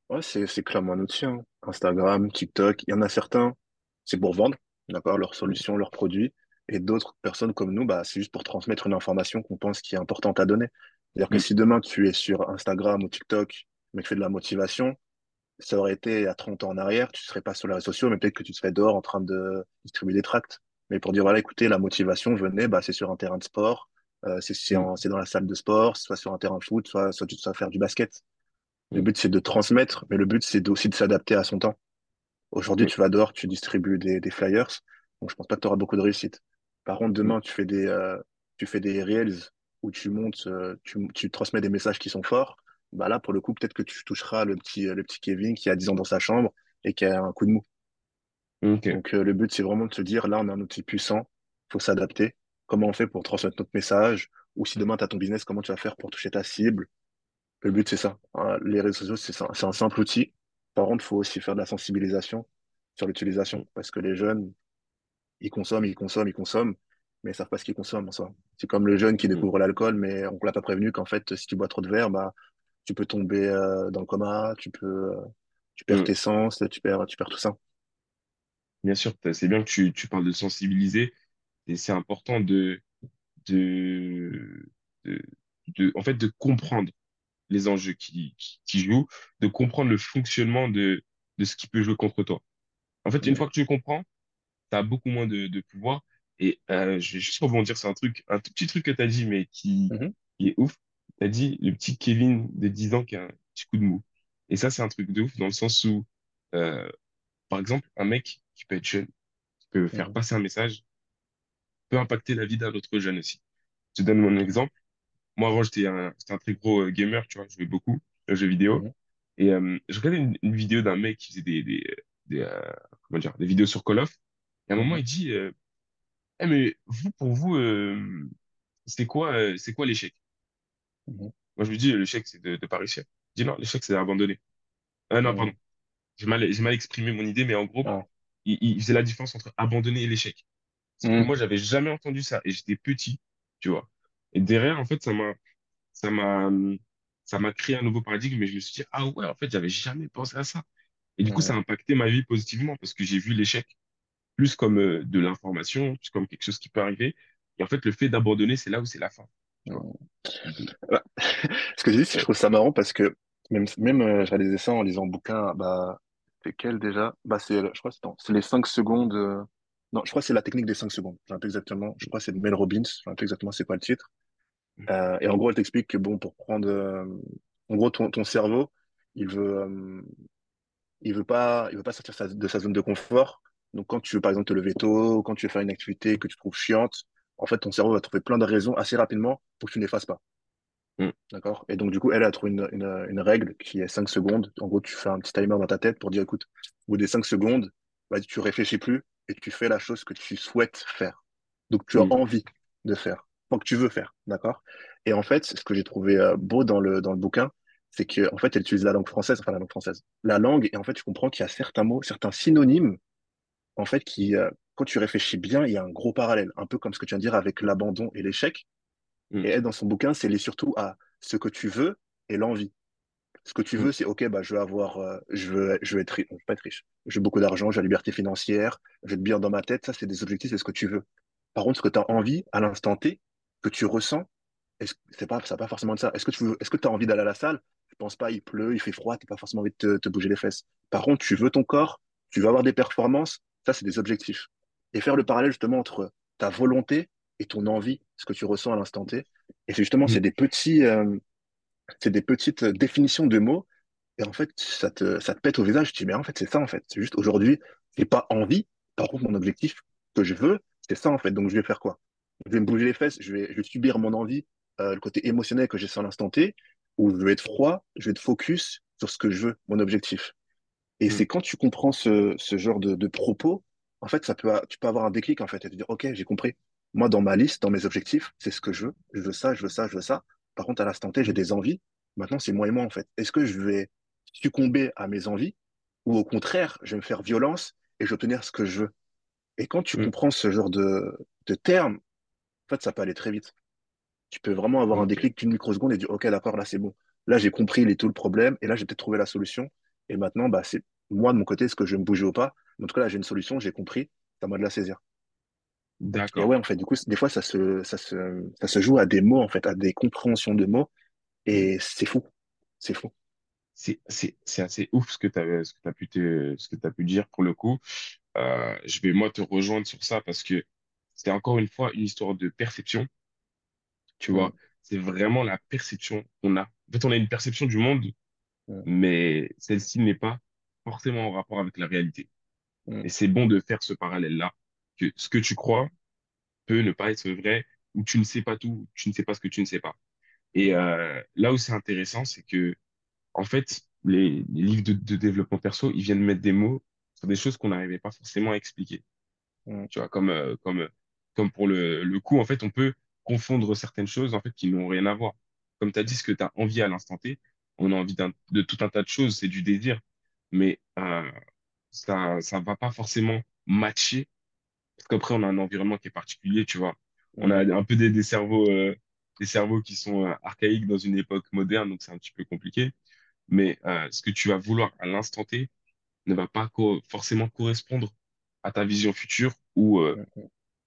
Ouais, c'est, c'est clairement un outil, hein. Instagram, TikTok, il y en a certains, c'est pour vendre, d'accord, leurs solutions, leurs produits. Et d'autres personnes comme nous, bah, c'est juste pour transmettre une information qu'on pense qui est importante à donner. C'est-à-dire que Mm, si demain tu es sur Instagram ou TikTok, mais que tu fais de la motivation, ça aurait été à 30 ans en arrière, tu serais pas sur les réseaux sociaux, mais peut-être que tu serais dehors en train de distribuer des tracts. Mais pour dire, voilà, écoutez, la motivation, venez, bah, c'est sur un terrain de sport, euh, c'est mm, c'est dans la salle de sport, soit sur un terrain de foot, soit, soit tu dois faire du basket. Le mm, but, c'est de transmettre, mais le but, c'est aussi de s'adapter à son temps. Aujourd'hui, tu vas dehors, tu distribues des, des flyers, donc je pense pas que tu auras beaucoup de réussite. Par contre, demain, tu fais des, euh, tu fais des reels où tu montes, euh, tu, tu transmets des messages qui sont forts. Bah là, pour le coup, peut-être que tu toucheras le petit, le petit Kevin qui a 10 ans dans sa chambre et qui a un coup de mou. Donc, euh, le but, c'est vraiment de se dire, là, on a un outil puissant, faut s'adapter. Comment on fait pour transmettre notre message? Ou si demain, tu as ton business, comment tu vas faire pour toucher ta cible? Le but, c'est ça. Hein, Les réseaux sociaux, c'est un simple outil. Par contre, il faut aussi faire de la sensibilisation sur l'utilisation. Parce que les jeunes, ils consomment, ils consomment, ils consomment, mais ils savent pas ce qu'ils consomment en soi. C'est comme le jeune qui mm, découvre l'alcool, mais on l'a pas prévenu qu'en fait, si tu bois trop de verre, bah, tu peux tomber euh, dans le coma, tu peux, euh, tu perds mm. tes sens, tu perds, tu perds tout ça. Bien sûr, c'est bien que tu, tu parles de sensibiliser et c'est important de, de, de, de- en fait, de comprendre les enjeux qui, qui, qui jouent, de comprendre le fonctionnement de, de ce qui peut jouer contre toi. En fait, une fois que tu le comprends, tu as beaucoup moins de, de pouvoir. Et euh, je vais juste rebondir sur un truc, un tout petit truc que tu as dit, mais qui, mhm, qui est ouf. t'as dit le petit Kevin de 10 ans qui a un petit coup de mou. Et ça, c'est un truc de ouf dans le sens où, euh, par exemple, un mec qui peut être jeune, qui peut faire Mhm. passer un message, peut impacter la vie d'un autre jeune aussi. Je te donne mon exemple. Moi, avant, j'étais un, un très gros euh, gamer, tu vois, je jouais beaucoup aux jeux vidéo. Mhm. Et euh, je regardais une, une vidéo d'un mec qui faisait des, des, des, comment dire, des vidéos sur Call of. Et à un moment, il dit, Eh, mais vous, pour vous, euh, c'est quoi, euh, c'est quoi l'échec? Mhm. Moi, je me dis, l'échec, c'est de, de pas réussir. Il dit, non, l'échec, c'est d'abandonner. Euh, non, pardon. Mhm. J'ai mal, j'ai mal exprimé mon idée, mais en gros, Ah. il, il faisait la différence entre abandonner et l'échec. Sauf que Mhm. moi, j'avais jamais entendu ça et j'étais petit, tu vois. Et derrière, en fait, ça m'a, ça m'a, ça m'a créé un nouveau paradigme et je me suis dit, ah ouais, en fait, j'avais jamais pensé à ça. Et du coup, ça Mhm. a impacté ma vie positivement parce que j'ai vu l'échec plus comme euh, de l'information, plus comme quelque chose qui peut arriver. Et en fait, le fait d'abandonner, c'est là où c'est la fin. De- Bah, Ce que je dis, c'est que je trouve ça marrant parce que même, même euh, je réalisais ça en lisant un bouquin, bah, c'est quel déjà? Bah, c'est, je crois que c'est les 5 secondes. euh, Non, je crois que c'est la technique des 5 secondes. Je sais peu exactement. Je crois que c'est de Mel Robbins. Je sais un peu exactement c'est quoi le titre. Euh, et en gros, elle t'explique que bon, pour prendre, en gros, ton, ton cerveau, il veut, il veut pas, il veut pas sortir sa- de sa zone de confort. Donc, quand tu veux, par exemple, te lever tôt, quand tu veux faire une activité que tu trouves chiante, en fait, ton cerveau va trouver plein de raisons assez rapidement pour que tu ne les fasses pas. Mm, D'accord? Et donc, du coup, elle a trouvé une, une, une règle qui est 5 secondes. En gros, tu fais un petit timer dans ta tête pour dire, écoute, au bout des 5 secondes, bah, tu réfléchis plus et tu fais la chose que tu souhaites faire. Donc, tu as mm, envie de faire, pas que tu veux faire. D'accord? Et en fait, ce que j'ai trouvé euh, beau dans le, dans le bouquin, c'est que, en fait, elle utilise la langue française, enfin, la langue française, la langue, et en fait, tu comprends qu'il y a certains mots, certains synonymes, en fait, qui, euh, quand tu réfléchis bien, il y a un gros parallèle, un peu comme ce que tu viens de dire avec l'abandon et l'échec. mm, Et elle, dans son bouquin, c'est lié surtout à ce que tu veux et l'envie. Ce que tu mm, veux, c'est OK, bah, je veux avoir, euh, je veux, je veux être riche, je veux pas être riche. Je veux beaucoup d'argent, veux la liberté financière, je veux être bien dans ma tête. Ça, c'est des objectifs, c'est ce que tu veux. Par contre, ce que tu as envie à l'instant T, que tu ressens, c'est pas, ça pas forcément de ça. Est-ce que tu veux, est-ce que tu as envie d'aller à la salle? Je pense pas, il pleut, il fait froid, t'as pas forcément envie de te, te bouger les fesses. Par contre, tu veux ton corps, tu veux avoir des performances, ça, c'est des objectifs. Et faire le parallèle justement entre ta volonté et ton envie, ce que tu ressens à l'instant T. Et c'est justement, mm, c'est des petits, euh, c'est des petites définitions de mots et en fait, ça te, ça te pète au visage. Tu te dis, mais en fait, c'est ça, en fait. C'est juste aujourd'hui, j'ai pas envie. Par contre, mon objectif que je veux, c'est ça, en fait. Donc, je vais faire quoi? Je vais me bouger les fesses, je vais, je vais subir mon envie, euh, le côté émotionnel que j'ai sur l'instant T, ou je vais être froid, je vais être focus sur ce que je veux, mon objectif. Et mm, c'est quand tu comprends ce, ce genre de, de propos, en fait, ça peut, tu peux avoir un déclic, en fait, et te dire, OK, j'ai compris. Moi, dans ma liste, dans mes objectifs, c'est ce que je veux. Je veux ça, je veux ça, je veux ça. Par contre, à l'instant T, j'ai des envies. Maintenant, c'est moi et moi, en fait. Est-ce que je vais succomber à mes envies ou au contraire, je vais me faire violence et je vais obtenir ce que je veux? Et quand tu mm, comprends ce genre de, de termes, en fait, ça peut aller très vite. Tu peux vraiment avoir un déclic d'une microseconde et dire, OK, d'accord, là, c'est bon. Là, j'ai compris les, tout le problème et là, j'ai peut-être trouvé la solution. Et maintenant, bah, c'est moi, de mon côté, est-ce que je vais me bouger ou pas? En tout cas, là, j'ai une solution, j'ai compris. C'est à moi de la saisir. Et D'accord. ouais, en fait, du coup, des fois, ça se, ça se, ça se joue à des mots, en fait, à des compréhensions de mots. Mm. Et c'est fou. C'est fou. C'est, c'est, c'est assez ouf ce que tu as, ce que t'as pu te, ce que t'as pu dire pour le coup. Euh, je vais moi te rejoindre sur ça parce que c'est encore une fois une histoire de perception, tu Mm, vois. C'est vraiment la perception qu'on a. En fait, on a une perception du monde, mm, mais celle-ci n'est pas forcément en rapport avec la réalité. mm, Et c'est bon de faire ce parallèle-là, que ce que tu crois peut ne pas être vrai, ou tu ne sais pas tout, tu ne sais pas ce que tu ne sais pas. Et euh, là où c'est intéressant, c'est que en fait, les, les livres de, de développement perso, ils viennent mettre des mots sur des choses qu'on n'arrivait pas forcément à expliquer. mm, Tu vois, comme, euh, comme, comme pour le, le coup, en fait, on peut confondre certaines choses, en fait, qui n'ont rien à voir. Comme tu as dit, ce que tu as envie à l'instant T, on a envie de tout un tas de choses, c'est du désir, mais euh, ça, ça va pas forcément matcher, parce qu'après, on a un environnement qui est particulier, tu vois. On a un peu des, des cerveaux, euh, des cerveaux qui sont euh, archaïques dans une époque moderne, donc c'est un petit peu compliqué. Mais euh, ce que tu vas vouloir à l'instant T ne va pas co- forcément correspondre à ta vision future ou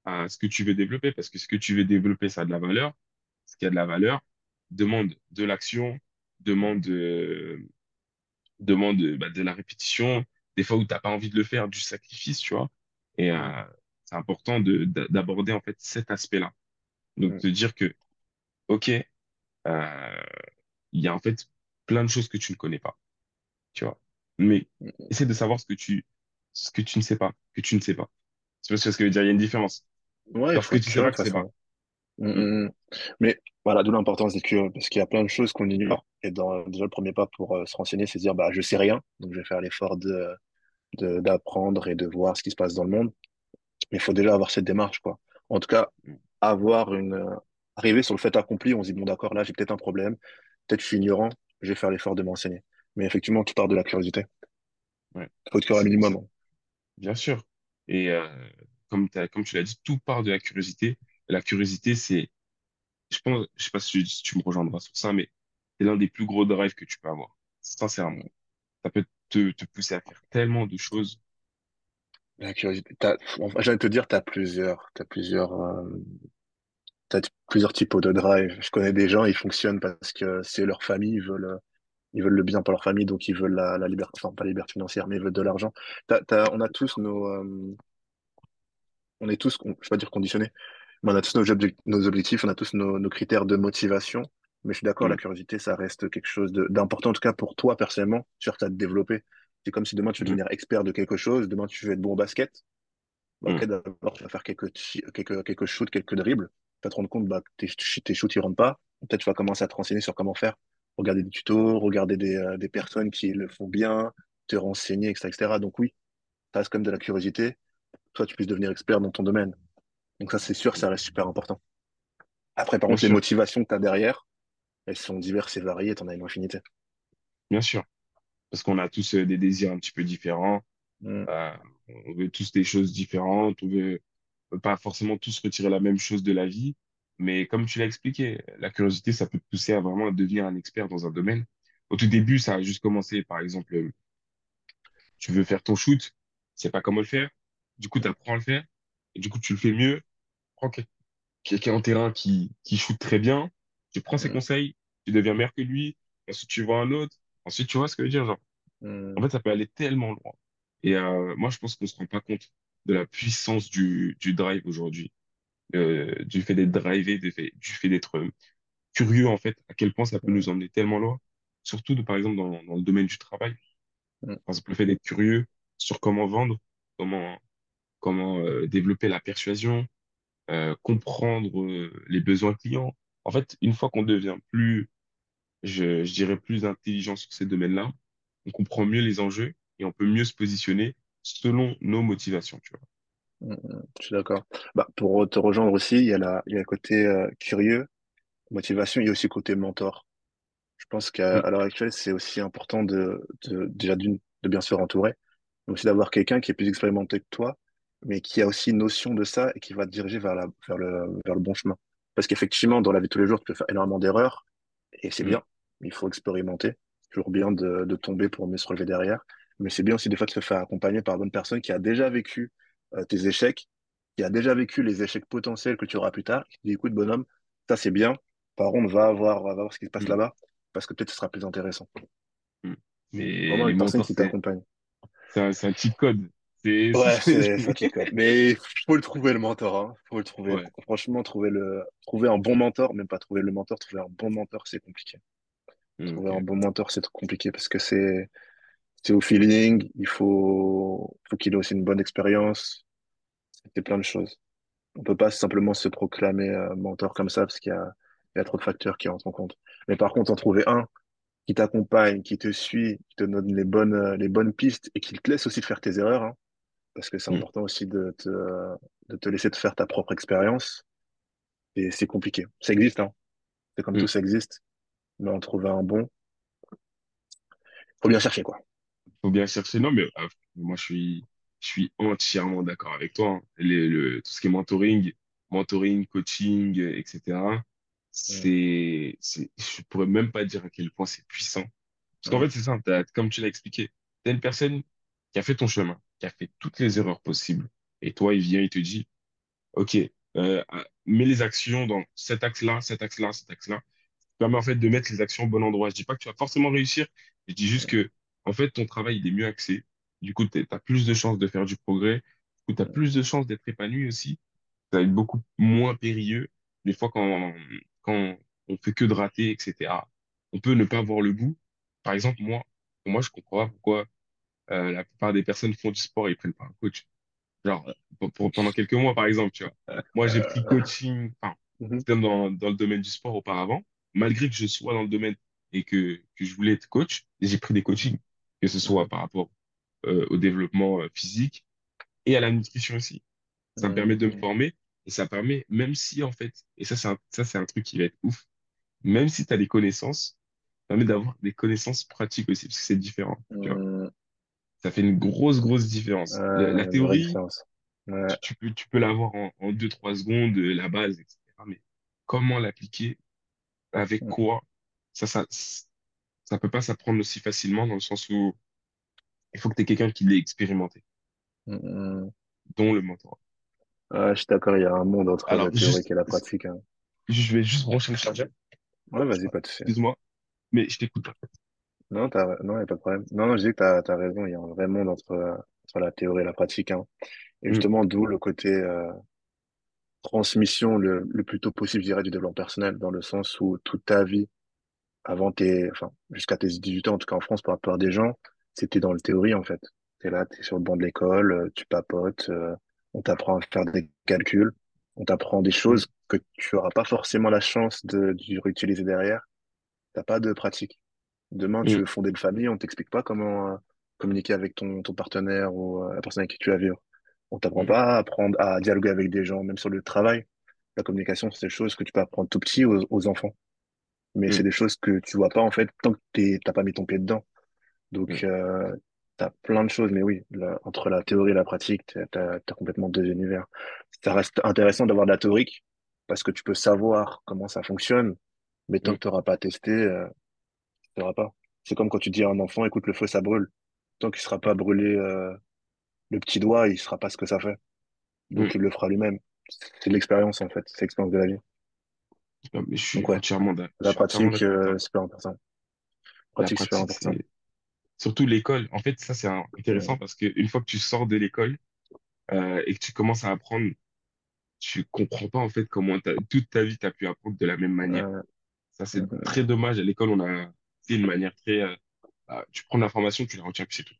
à ce que tu veux développer, parce que ce que tu veux développer, ça a de la valeur. Ce qui a de la valeur demande de l'action, demande, euh, demande euh, bah, de la répétition, des fois où tu n'as pas envie de le faire, du sacrifice, tu vois. Et mm, euh, c'est important de, d'a- d'aborder en fait cet aspect-là. Donc, mm, te dire que, OK, euh, il y a en fait plein de choses que tu ne connais pas, tu vois. Mais essaie de savoir ce que tu, ce que tu ne sais pas, que tu ne sais pas. Tu vois ce que je veux dire? Il y a une différence. Ouais, Parce que tu sais pas que c'est pas. Mm, Mm, mm, mm. Mais voilà, d'où l'importance d'être curieux, parce qu'il y a plein de choses qu'on ignore. Et dans, déjà, le premier pas pour euh, se renseigner, c'est de dire, bah, je sais rien, donc je vais faire l'effort de, de, d'apprendre et de voir ce qui se passe dans le monde. Mais il faut déjà avoir cette démarche, quoi. En tout cas, avoir une, euh, arriver sur le fait accompli, on se dit, bon, d'accord, là, j'ai peut-être un problème, peut-être je suis ignorant, je vais faire l'effort de m'enseigner. Mais effectivement, tout part de la curiosité. Ouais. Il faut être curieux un minimum. hein. bien sûr. Et euh, comme comme tu l'as dit, tout part de la curiosité. La curiosité, c'est, je pense, je sais pas si tu, tu me rejoindras sur ça, mais c'est l'un des plus gros drives que tu peux avoir. Sincèrement. Ça peut te, pousser à faire tellement de choses. La curiosité. De te dire, t'as plusieurs, t'as plusieurs, euh, t'as plusieurs types de drive. Je connais des gens, ils fonctionnent parce que c'est leur famille, ils veulent, ils veulent le bien pour leur famille, donc ils veulent la, la liberté, enfin, pas la liberté financière, mais ils veulent de l'argent. On a tous nos, euh, on est tous, je vais dire conditionnés, on a tous nos, objec- nos objectifs, on a tous nos, nos critères de motivation. Mais je suis d'accord, la Mm, curiosité, ça reste quelque chose d'important, en tout cas pour toi personnellement, sur te développer. C'est comme si demain tu veux mm, devenir expert de quelque chose, demain tu veux être bon au basket. Bah, mm, d'abord tu vas faire quelques, quelques, quelques shoots, quelques dribbles. Tu vas te rendre compte bah, que tes, ch- tes shoots ils rentrent pas. Peut-être tu vas commencer à te renseigner sur comment faire. Regarder des tutos, regarder des, euh, des personnes qui le font bien, te renseigner, etc., etc. Donc oui, ça reste comme de la curiosité. Toi, tu puisses devenir expert dans ton domaine. Donc ça, c'est sûr, ça reste super important. Après, par contre, les motivations que tu as derrière, elles sont diverses et variées, tu en as une infinité. bien sûr. Parce qu'on a tous euh, des désirs un petit peu différents. Mm, Euh, on veut tous des choses différentes. On veut on veut pas forcément tous retirer la même chose de la vie. Mais comme tu l'as expliqué, la curiosité, ça peut te pousser à vraiment devenir un expert dans un domaine. Au tout début, ça a juste commencé, par exemple, euh, tu veux faire ton shoot, tu sais pas comment le faire. Du coup, tu apprends à le faire. Et du coup, tu le fais mieux. Prends quel- quelqu'un en terrain qui, qui shoot très bien. Tu prends ses mm, conseils. Tu deviens meilleur que lui. Ensuite, tu vois un autre. Ensuite, tu vois ce que je veux dire, genre. En mm, fait, ça peut aller tellement loin. Et euh, moi, je pense qu'on se rend pas compte de la puissance du, du drive aujourd'hui, euh, du fait d'être drivé, du fait, d'être euh, curieux, en fait, à quel point ça peut nous emmener tellement loin. Surtout, de, par exemple, dans, dans le domaine du travail. mm, Par exemple, le fait d'être curieux sur comment vendre, comment, comment euh, développer la persuasion, euh, comprendre euh, les besoins clients. En fait, une fois qu'on devient plus, je, je dirais, plus intelligent sur ces domaines-là, on comprend mieux les enjeux et on peut mieux se positionner selon nos motivations, tu vois. mm, mm. Je suis d'accord. Bah, pour te rejoindre aussi, il y a la, il y a le côté euh, curieux, motivation, il y a aussi le côté mentor. Je pense qu'à Mm, à l'heure actuelle, c'est aussi important de, de déjà d'une, de bien se faire entourer, mais aussi d'avoir quelqu'un qui est plus expérimenté que toi, mais qui a aussi une notion de ça et qui va te diriger vers la, vers le, vers le bon chemin. Parce qu'effectivement, dans la vie de tous les jours, tu peux faire énormément d'erreurs, et c'est mm, bien. Il faut expérimenter. C'est toujours bien de, de tomber pour mieux se relever derrière. Mais c'est bien aussi des fois de se faire accompagner par une bonne personne qui a déjà vécu euh, tes échecs, qui a déjà vécu les échecs potentiels que tu auras plus tard, qui dit, écoute, bonhomme, ça c'est bien. Par contre, va voir, va voir ce qui se passe mm, là-bas parce que peut-être ce sera plus intéressant. mm. Mais Vraiment une personne qui c'est, t'accompagne. c'est un, un cheat code. C'est, Ouais, c'est- colle. Mais faut le trouver le mentor, hein. Faut le trouver. ouais. Franchement, trouver le, trouver un bon mentor, même pas trouver le mentor, trouver un bon mentor, c'est compliqué. Mm, Trouver un bon mentor, c'est trop compliqué parce que c'est, c'est au feeling. Il faut, faut qu'il ait aussi une bonne expérience. C'est plein de choses. On peut pas simplement se proclamer euh, mentor comme ça parce qu'il y a, il y a trop de facteurs qui rentrent en compte. Mais par contre, en trouver un qui t'accompagne, qui te suit, qui te donne les bonnes, euh, les bonnes pistes et qui te laisse aussi faire tes erreurs, hein, parce que c'est Mm, important aussi de te, de te laisser te faire ta propre expérience. Et c'est compliqué. Ça existe, hein. C'est comme tout, mm. ça existe. Mais en trouver un bon, faut bien chercher, quoi. Faut bien chercher. Non, mais euh, moi, je suis, je suis entièrement d'accord avec toi. hein. Les- le, tout ce qui est mentoring, mentoring, coaching, etc. Mm, C'est, c'est, je pourrais même pas dire à quel point c'est puissant. Parce qu'en fait, c'est ça, comme tu l'as expliqué, t'as une personne qui a fait ton chemin, qui a fait toutes les erreurs possibles. Et toi, il vient, il te dit, OK, euh, euh, mets les actions dans cet axe-là, cet axe-là, cet axe-là. Permet en fait de mettre les actions au bon endroit. Je dis pas que tu vas forcément réussir. Je dis juste que, en fait, ton travail, il est mieux axé. Du coup, tu as plus de chances de faire du progrès. Du coup, tu as plus de chances d'être épanoui aussi. Ça va être beaucoup moins périlleux. Des fois, quand, quand on fait que de rater, etc. On peut ne pas voir le bout. Par exemple, moi, moi, je comprends pas pourquoi euh, la plupart des personnes font du sport et ils prennent pas un coach. Genre, pour, pour- pendant quelques mois, par exemple, tu vois. Moi, j'ai pris Euh, coaching, enfin, mhm, c'était dans, dans le domaine du sport auparavant. Malgré que je sois dans le domaine et que, que je voulais être coach, j'ai pris des coachings, que ce soit mhm, par rapport euh, au développement physique et à la nutrition aussi. Ça me permet de me mhm, former et ça permet, même si en fait, et ça c'est un, ça c'est un truc qui va être ouf, même si tu as des connaissances, ça permet d'avoir des connaissances pratiques aussi, parce que c'est différent, tu vois. Ça fait une grosse, grosse différence. La, théorie. Ouais. tu, tu peux, tu peux l'avoir en, en deux, trois secondes, euh, la base, etc. Mais comment l'appliquer, avec quoi, ça, ça, ça peut pas s'apprendre aussi facilement dans le sens où il faut que tu aies quelqu'un qui l'ait expérimenté, mhm. dont le mentor. Ouais, je suis d'accord, il y a un monde entre Alors, la théorique juste, et la pratique. hein. je vais juste brancher le chargeur. Ouais, vas-y, pas de souci. Excuse-moi, mais je t'écoute. Non, t'as, non, y a pas de problème. Non, non, je dis que t'as, t'as raison, il y a un vrai monde entre, euh, entre la théorie et la pratique. Hein. Et Mm, justement, d'où le côté euh, transmission le, le plus tôt possible, je dirais, du développement personnel, dans le sens où toute ta vie, avant tes, enfin, jusqu'à tes 18 ans, en tout cas en France, par rapport à des gens, c'était dans le théorie, en fait. T'es là, t'es sur le banc de l'école, euh, tu papotes, euh, on t'apprend à faire des calculs, on t'apprend des mm, choses que tu auras pas forcément la chance de, de réutiliser derrière. T'as pas de pratique. Demain, tu mm, veux fonder une famille, on t'explique pas comment euh, communiquer avec ton, ton partenaire ou euh, la personne avec qui tu vas vivre. On t'apprend mm, pas à apprendre à dialoguer avec des gens, même sur le travail. La communication, c'est des choses que tu peux apprendre tout petit aux, aux enfants. Mais c'est mm, des choses que tu vois pas, en fait, tant que t'es- t'as pas mis ton pied dedans. Donc, euh, t'as plein de choses. Mais oui, là, entre la théorie et la pratique, t'as, t'as, t'as complètement deux univers. Ça reste intéressant d'avoir de la théorique parce que tu peux savoir comment ça fonctionne. Mais tant que tu n'auras pas testé, euh, pas. C'est comme quand tu dis à un enfant, écoute, le feu, ça brûle. Tant qu'il sera pas brûlé euh, le petit doigt, il saura pas ce que ça fait. mm. Donc, il le fera lui-même. C'est de l'expérience, en fait. C'est l'expérience de la vie. Non, mais je Donc, suis ouais, entièrement d'ac- je la pratique, d'accord euh, super important. La Pratique, super pratique, important. surtout l'école. En fait, ça, c'est intéressant Mm, parce que une fois que tu sors de l'école euh, et que tu commences à apprendre, tu comprends pas en fait comment toute ta vie tu as pu apprendre de la même manière. Ça, c'est mm, très dommage. À l'école, on a fait une manière très. euh, ah, tu prends l'information, tu la retiens, puis c'est tout.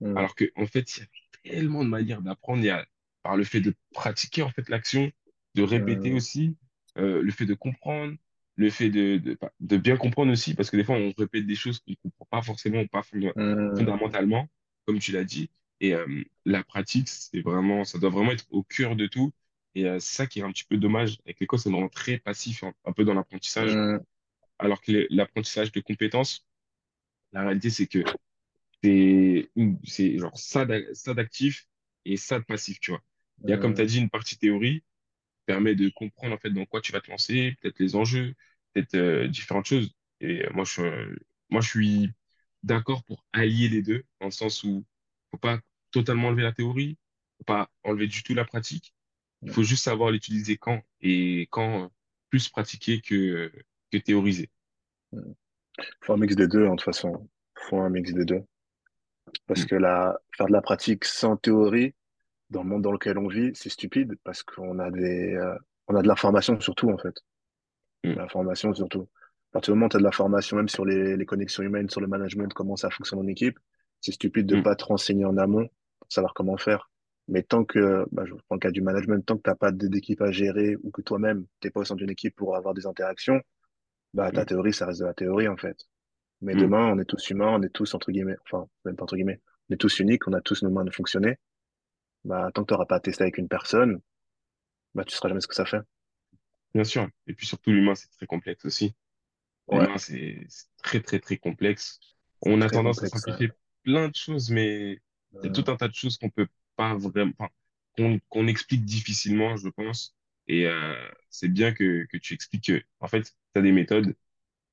mm, Alors que, en fait, il y a tellement de manières d'apprendre. Il y a par le fait de pratiquer en fait l'action, de répéter mm, aussi, euh, le fait de comprendre, le fait de, de, bah, de bien comprendre aussi, parce que des fois, on répète des choses qu'on ne comprend pas forcément ou pas mm, fondamentalement, comme tu l'as dit. Et euh, la pratique, c'est vraiment, ça doit vraiment être au cœur de tout. Et euh, c'est ça qui est un petit peu dommage avec l'école, c'est vraiment très passif, un, un peu dans l'apprentissage, alors que l'apprentissage de compétences, la réalité, c'est que c'est genre ça d'a- ça d'actif et ça de passif, tu vois. Il y a, comme tu as mm, dit, une partie théorie qui permet de comprendre en fait dans quoi tu vas te lancer, peut-être les enjeux, peut-être euh, différentes choses. Et euh, moi, je, suis- moi, je suis d'accord pour allier les deux, dans le sens où faut pas totalement enlever la théorie, faut pas enlever du tout la pratique. Il faut juste savoir l'utiliser quand et quand euh, plus pratiquer que, que théoriser. Faut un mix des deux, hein, de toute façon. Faut un mix des deux. Parce Mm, que la, faire de la pratique sans théorie, dans le monde dans lequel on vit, c'est stupide parce qu'on a des, euh, on a de l'information sur tout, en fait. mm, L'information surtout. À partir du moment où tu as de l'information, même sur les, les connexions humaines, sur le management, comment ça fonctionne en équipe, c'est stupide de mm, pas te renseigner en amont pour savoir comment faire. Mais tant que, bah, je prends le cas du management, tant que t'as pas d- d'équipe à gérer ou que toi-même, t'es pas au sein d'une équipe pour avoir des interactions, bah, ta mm, théorie, ça reste de la théorie, en fait. Mais mm. demain, on est tous humains, on est tous, entre guillemets, enfin, même pas entre guillemets, on est tous uniques, on a tous nos mains de fonctionner. Bah, tant que t'auras pas testé avec une personne, bah, tu sauras jamais ce que ça fait. Bien sûr. Et puis surtout, l'humain, c'est très complexe aussi. Ouais, L'humain, c'est c'est très, très, très complexe. On a très tendance à complexe. simplifier plein de choses, mais il y a tout un tas de choses qu'on peut pas vraiment, enfin, qu'on qu'on explique difficilement, je pense. Et euh, c'est bien que, que tu expliques que, en fait, tu as des méthodes,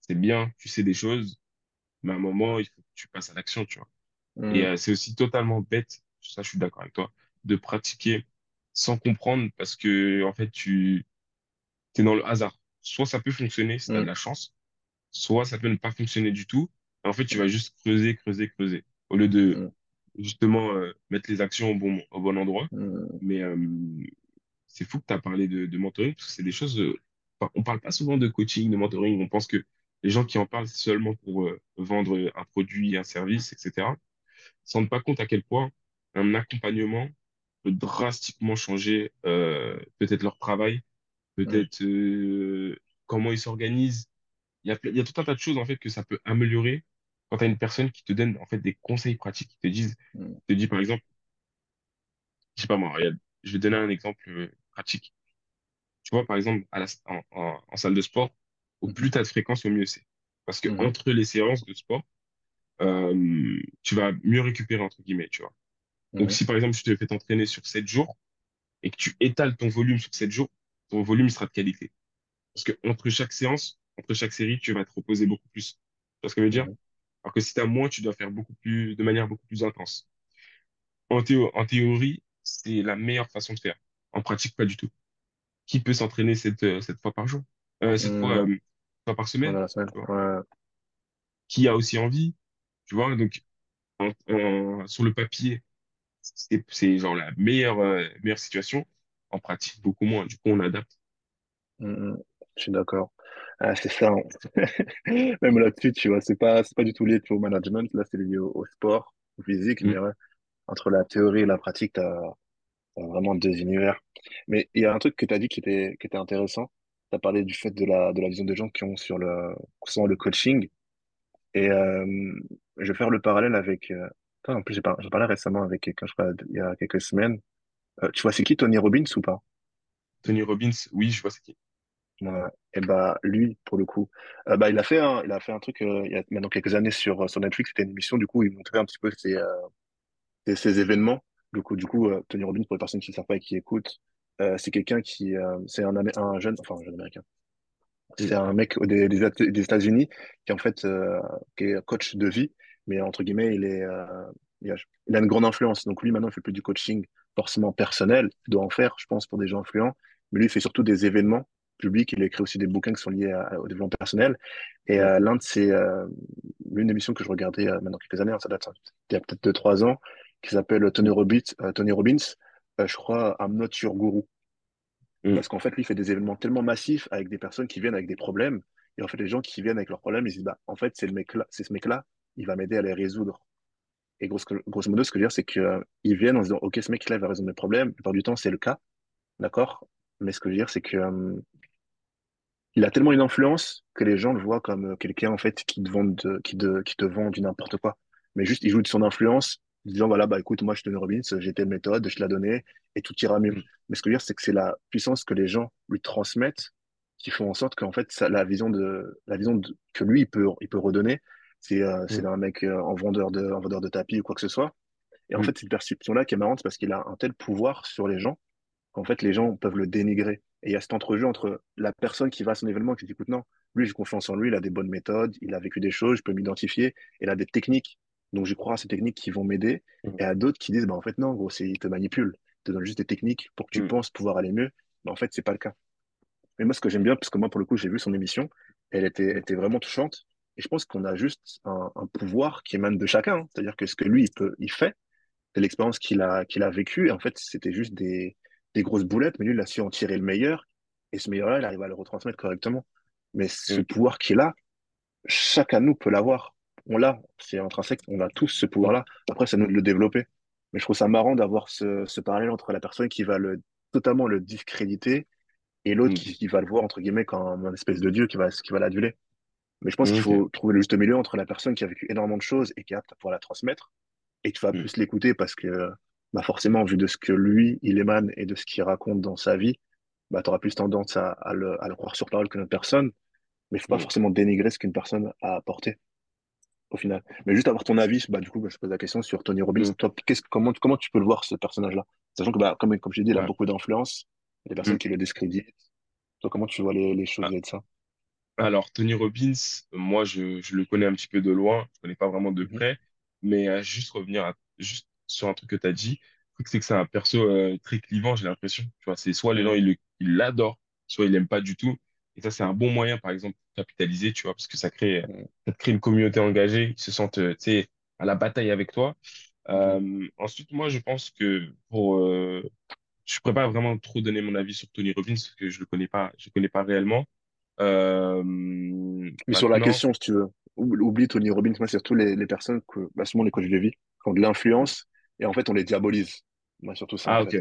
c'est bien, tu sais des choses, mais à un moment, il faut que tu passes à l'action, tu vois. Et hum, euh, c'est aussi totalement bête, ça, je suis d'accord avec toi, de pratiquer sans comprendre parce que, en fait, tu es dans le hasard. Soit ça peut fonctionner si tu as de hum, la chance, soit ça peut ne pas fonctionner du tout. Et en fait, tu vas juste creuser, creuser, creuser, au lieu de hum, justement euh, mettre les actions au bon, au bon endroit. Mais c'est fou que tu as parlé de, de mentoring, parce que c'est des choses, euh, enfin, on parle pas souvent de coaching, de mentoring. On pense que les gens qui en parlent, c'est seulement pour euh, vendre un produit, un service, etc. Ils se rendent pas compte à quel point un accompagnement peut drastiquement changer euh, peut-être leur travail, peut-être euh, comment ils s'organisent. Il y a, y tout un tas de choses en fait que ça peut améliorer quand tu as une personne qui te donne en fait des conseils pratiques, qui te disent, te dit par exemple, je sais pas moi, regarde, je vais donner un exemple euh, pratique. Tu vois, par exemple, à la, en, en- en salle de sport, au mhm, plus tu as de fréquence, au mieux c'est. Parce que mhm, entre les séances de sport, euh, tu vas mieux récupérer, entre guillemets, tu vois. Donc, si par exemple, je te fais t'entraîner sur 7 jours et que tu étales ton volume sur 7 jours, ton volume sera de qualité. Parce que entre chaque séance, entre chaque série, tu vas te reposer beaucoup plus. Tu vois ce que je veux dire? Alors que si tu as moins, tu dois faire beaucoup plus, de manière beaucoup plus intense. En théo- en théorie, c'est la meilleure façon de faire. En pratique, pas du tout. Qui peut s'entraîner cette, euh, cette fois par jour? Euh, cette fois, euh, fois par semaine? voilà la semaine. Tu vois? Ouais. Qui a aussi envie? Tu vois? Donc, en- en- sur le papier, c'est, genre la meilleure, euh, meilleure situation. En pratique, beaucoup moins. Du coup, on adapte. Mm, mm. Je suis d'accord. Ah, c'est ça. hein. Même là-dessus, tu vois, c'est pas, pas du tout lié tu au management. Là, c'est lié au, au sport, au physique. Mm, Mais ouais, entre la théorie et la pratique, t'as, t'as vraiment deux univers. Mais il y a un truc que tu as dit qui était, qui était intéressant. Tu as parlé du fait de la, de la vision des gens qui ont sur le, le coaching. Et euh, je vais faire le parallèle avec. Euh, en plus, j'ai par- parlé récemment avec quelqu'un, je crois, il y a quelques semaines. Euh, tu vois, c'est qui Tony Robbins ou pas? Tony Robbins, oui, je vois c'est qui. Ouais. Et bah lui, pour le coup, bah il a fait un, il a fait un truc il y a maintenant quelques années sur sur Netflix. C'était une émission du coup, il montrait un petit peu ses ses, ses événements. Du coup, du coup, euh, Tony Robbins pour les personnes qui ne savent pas et qui écoutent, euh, c'est quelqu'un qui, euh, c'est un, un jeune, enfin un jeune américain. C'est un mec des, des, At- des États-Unis qui en fait qui est coach de vie, mais entre guillemets, il est, il a, une grande influence. Donc lui, maintenant, il fait plus du coaching forcément personnel. Il doit en faire, je pense, pour des gens influents. Mais lui, il fait surtout des événements publics. Il écrit aussi des bouquins qui sont liés à- au développement personnel. Et euh, l'un de ces, euh, une émission que je regardais euh, maintenant quelques années, hein, ça date hein, il y a peut-être deux, trois ans, qui s'appelle Tony Robbins, euh, Tony Robbins, euh, je crois, I'm not your guru. mm, Parce qu'en fait, lui, il fait des événements tellement massifs avec des personnes qui viennent avec des problèmes. Et en fait, les gens qui viennent avec leurs problèmes, ils se disent, bah, en fait, c'est ce mec-là, il va m'aider à les résoudre. Et grosso, grosso modo, ce que je veux dire, c'est qu'ils viennent en se disant, OK, ce mec-là, il va résoudre mes problèmes. La plupart du temps, c'est le cas. D'accord? Mais ce que je veux dire, c'est que, euh, il a tellement une influence que les gens le voient comme euh, quelqu'un, en fait, qui te vend de, qui te, qui te vend du n'importe quoi. Mais juste, il joue de son influence, en disant, voilà, bah, écoute, moi, je te donne Robbins, j'ai telle méthode, je te la donnée, et tout ira mieux. mm, Mais ce que je veux dire, c'est que c'est la puissance que les gens lui transmettent qui font en sorte qu'en fait, ça, la vision de, la vision de- que lui, il peut, il peut redonner, c'est, euh, c'est mm, d'un mec euh, en vendeur de, en vendeur de tapis ou quoi que ce soit. Et en mm, fait, cette perception-là qui est marrante, c'est parce qu'il a un tel pouvoir sur les gens qu'en fait, les gens peuvent le dénigrer. Et il y a cet entrejeu entre la personne qui va à son événement et qui dit, écoute, non, lui, j'ai confiance en lui, il a des bonnes méthodes, il a vécu des choses, je peux m'identifier, il a des techniques. Donc, je crois à ces techniques qui vont m'aider. mm, Et à d'autres qui disent, bah, en fait, non, gros, c'est, il te manipule. Il te donne juste des techniques pour que tu mm, penses pouvoir aller mieux. Mais en fait, c'est pas le cas. Mais moi, ce que j'aime bien, parce que moi, pour le coup, j'ai vu son émission, elle était, elle était vraiment touchante. Et je pense qu'on a juste un, un pouvoir qui émane de chacun. hein. C'est-à-dire que ce que lui, il peut, il fait, c'est l'expérience qu'il a, qu'il a vécue. Et en fait, c'était juste des, des grosses boulettes, mais lui, il a su en tirer le meilleur. Et ce meilleur-là, il arrive à le retransmettre correctement. Mais ce mm, pouvoir qu'il a, chacun de nous peut l'avoir. On l'a, c'est intrinsèque, on a tous ce pouvoir-là. Après, c'est à nous de le développer. Mais je trouve ça marrant d'avoir ce, ce parallèle entre la personne qui va le, totalement le discréditer et l'autre mm, qui, qui va le voir, entre guillemets, comme un espèce de dieu qui va, qui va l'aduler. Mais je pense mm, qu'il faut trouver le juste milieu entre la personne qui a vécu énormément de choses et qui est apte à pouvoir la transmettre et tu vas Mm, plus l'écouter parce que, bah forcément, vu de ce que lui, il émane et de ce qu'il raconte dans sa vie, bah, tu auras plus tendance à, à le, à le croire sur parole que notre personne. Mais il faut pas forcément dénigrer ce qu'une personne a apporté au final. Mais juste avoir ton avis, bah, du coup, bah, je pose la question sur Tony Robbins. mm, Toi, qu'est-ce, comment, comment tu peux le voir, ce personnage-là? Sachant que, bah, comme, comme j'ai dit, il a ouais. beaucoup d'influence. Des personnes Mm. qui le discréditent. Toi, comment tu vois les, les choses Ah, de ça? Alors, Tony Robbins, moi, je, je le connais un petit peu de loin, je connais pas vraiment de Mhm, près, mais euh, juste revenir à- juste sur un truc que tu as dit, c'est que c'est un perso euh, très clivant, j'ai l'impression. Tu vois, c'est soit les gens, mhm, ils l'adorent, soit ils l'aiment pas du tout. Et ça, c'est un bon moyen, par exemple, capitaliser, tu vois, parce que ça crée, ça crée une communauté engagée, qui se sentent, euh, tu sais, à la bataille avec toi. mhm, Euh, ensuite, moi, je pense que pour, euh, je pourrais pas vraiment trop donner mon avis sur Tony Robbins parce que je le connais pas, je le connais pas réellement. Euh, Mais sur la question, si tu veux, oublie Tony Robbins, moi, c'est surtout les, les personnes que, bah, souvent les coachs de vie, qui ont de l'influence et en fait, on les diabolise. Moi, surtout ça, ah ok,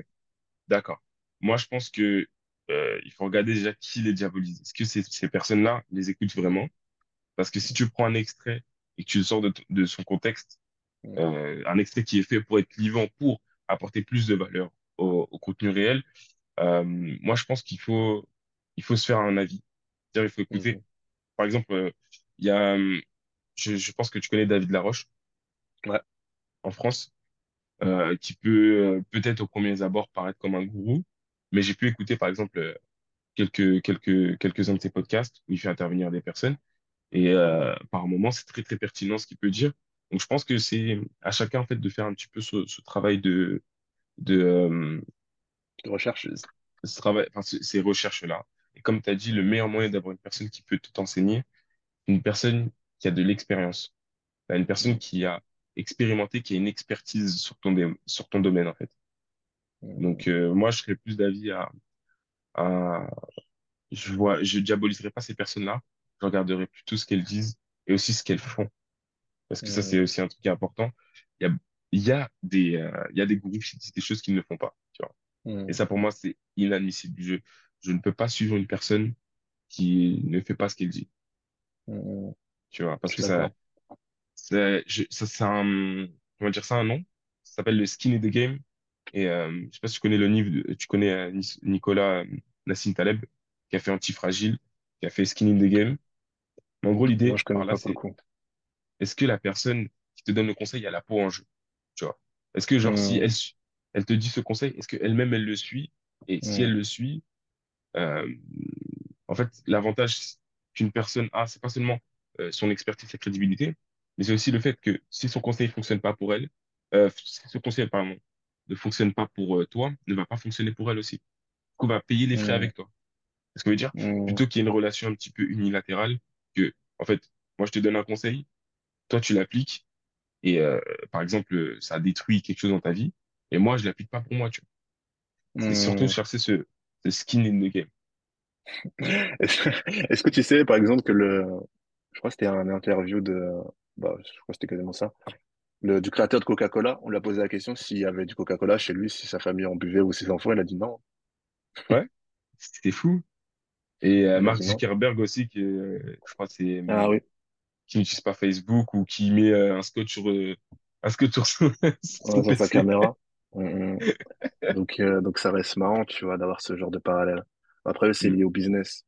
d'accord. Moi, je pense que euh, il faut regarder déjà qui les diabolise. Est-ce que ces, ces personnes-là les écoutent vraiment? Parce que si tu prends un extrait et que tu le sors de, son contexte, euh, un extrait qui est fait pour être clivant, pour apporter plus de valeur au, au contenu réel, euh, moi, je pense qu'il faut, il faut se faire un avis. C'est-à-dire, il faut écouter. mm, Par exemple, il y a, je, je pense que tu connais David Laroche Ouais. en France, qui peut peut-être au premier abord paraître comme un gourou, mais j'ai pu écouter, par exemple, euh, quelques, quelques, quelques-uns de ses podcasts où il fait intervenir des personnes. Et euh, par moments, c'est très, très pertinent ce qu'il peut dire. Donc, je pense que c'est à chacun, en fait, de faire un petit peu ce, ce travail de, de, euh, De recherche. ce travail, enfin, ce- ces recherches-là. Et comme tu as dit, le meilleur moyen d'avoir une personne qui peut tout enseigner, une personne qui a de l'expérience, Enfin, une personne qui a expérimenté, qui a une expertise sur ton, sur ton domaine, en fait. Donc, euh, moi, je serais plus d'avis à, à, je vois, je diaboliserai pas ces personnes-là. Je regarderai plutôt ce qu'elles disent et aussi ce qu'elles font. Parce que ça, c'est aussi un truc qui est important. Il y a, il y a des, euh, il y a des groupes qui disent des choses qu'ils ne font pas, tu vois. Et mm, ça, pour moi, c'est inadmissible. Je, je ne peux pas suivre une personne qui ne fait pas ce qu'elle dit, mm, tu vois. Parce que ça, ça, je, ça, c'est un, comment dire ça, un nom. Ça s'appelle le skin in the game. Et euh, je sais pas si tu connais le livre, tu connais euh, Nicolas euh, Nassim Taleb, qui a fait Antifragile, qui a fait Skin in the Game. Mais en gros, l'idée je connais là, c'est est-ce que la personne qui te donne le conseil a la peau en jeu, tu vois? Est-ce que genre si Mm, elle, elle te dit ce conseil, est-ce qu'elle-même elle le suit? Et si elle mm, le suit, euh, en fait, l'avantage qu'une personne a, c'est pas seulement euh, son expertise, sa crédibilité, mais c'est aussi le fait que si son conseil fonctionne pas pour elle, euh, si ce conseil, pardon, ne fonctionne pas pour euh, toi, ne va pas fonctionner pour elle aussi. Coup, va payer les frais mm, avec toi. C'est ce que je veux dire? mm, Plutôt qu'il y ait une relation un petit peu unilatérale, que, en fait, moi je te donne un conseil, toi tu l'appliques, et euh, par exemple, ça détruit quelque chose dans ta vie, et moi je l'applique pas pour moi, tu vois. C'est surtout mm. chercher ce, ce skin in the game. Est-ce est-ce que tu sais, par exemple, que le, je crois que c'était un interview de, bah, je crois que c'était quasiment ça, le, du créateur de Coca-Cola, on lui a posé la question s'il y avait du Coca-Cola chez lui, si sa famille en buvait ou ses enfants, il a dit non. Ouais, c'était fou. Et euh, Mark. Zuckerberg aussi, qui, euh, je crois, que c'est Ah oui, qui n'utilise pas Facebook ou qui met euh, un scotch sur euh, un scotch sur ouais, sa caméra. Mm, mm. Donc, euh, donc ça reste marrant, tu vois, d'avoir ce genre de parallèle. Après, c'est Mm, lié au business.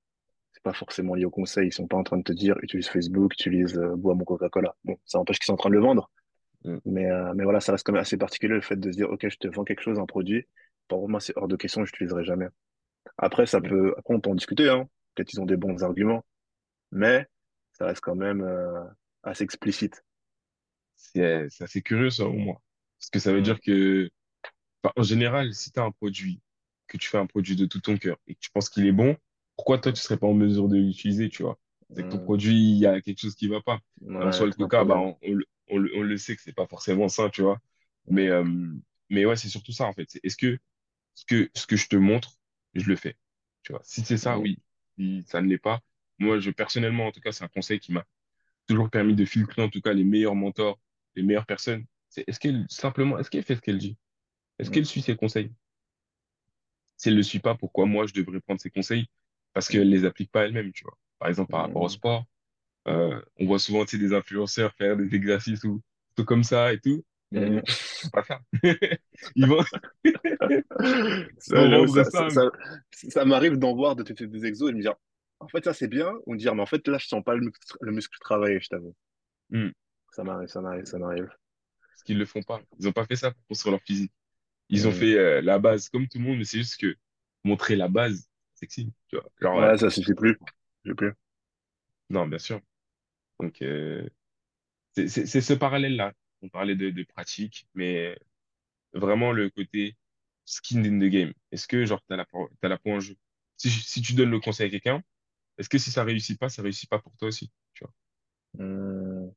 C'est pas forcément lié au conseil. Ils sont pas en train de te dire, utilise Facebook, utilise, euh, bois mon Coca-Cola. Bon, ça empêche qu'ils sont en train de le vendre. Mm, Mais, euh, mais voilà, ça reste quand même assez particulier le fait de se dire, OK, je te vends quelque chose, un produit. Pour moi, c'est hors de question, je l'utiliserai jamais. Après, ça mm. peut, après, on peut en discuter, hein. Peut-être ils ont des bons arguments, mais ça reste quand même, euh, assez explicite. C'est c'est assez curieux, ça, au moins. Parce que ça veut Mm, dire que, enfin, en général, si tu as un produit, que tu fais un produit de tout ton cœur et que tu penses qu'il est bon, pourquoi toi, tu serais pas en mesure de l'utiliser, tu vois? C'est que ton mm, produit, il y a quelque chose qui va pas. En soi, ouais, le c'est un coca, bah, problème. on, on le, on le on le sait que c'est pas forcément sain, tu vois? Mais, euh, mais ouais, c'est surtout ça, en fait. Est-ce que ce que, ce que je te montre, je le fais. Tu vois, si c'est ça, oui. Si ça ne l'est pas, moi, je, personnellement, en tout cas, c'est un conseil qui m'a toujours permis de filtrer, en tout cas, les meilleurs mentors, les meilleures personnes. C'est, est-ce qu'elle, simplement, est-ce qu'elle fait ce qu'elle dit? Est-ce qu'elle suit ses conseils? Si elle ne le suit pas, pourquoi moi, je devrais prendre ses conseils? Parce qu'elle ne les applique pas elle-même, tu vois. Par exemple, par rapport au sport, euh, on voit souvent, des influenceurs faire des exercices ou tout comme ça et tout, mais ne pas ça. Ils vont, Ça, ça, ça, ça. ça, m'arrive d'en voir de tester des exos et de me dire, en fait, ça c'est bien, ou me dire, mais en fait, là, je sens pas le muscle, le muscle travailler, je t'avoue. Hmm. Ça m'arrive, ça m'arrive, ça m'arrive. Parce qu'ils le font pas. Ils ont pas fait ça pour construire leur physique. Ils ont Mm. fait euh, la base comme tout le monde, mais c'est juste que montrer la base, c'est sexy, tu vois. Genre, euh, Ouais, ça suffit plus. J'ai plus. non, bien sûr. Donc, euh, c'est c'est- c'est ce parallèle-là. On parlait de, de pratique, mais vraiment le côté skin in the game. Est-ce que, genre, t'as la, t'as la peau en jeu? Si, si tu donnes le conseil à quelqu'un, est-ce que si ça réussit pas, ça réussit pas pour toi aussi, tu vois? Mm.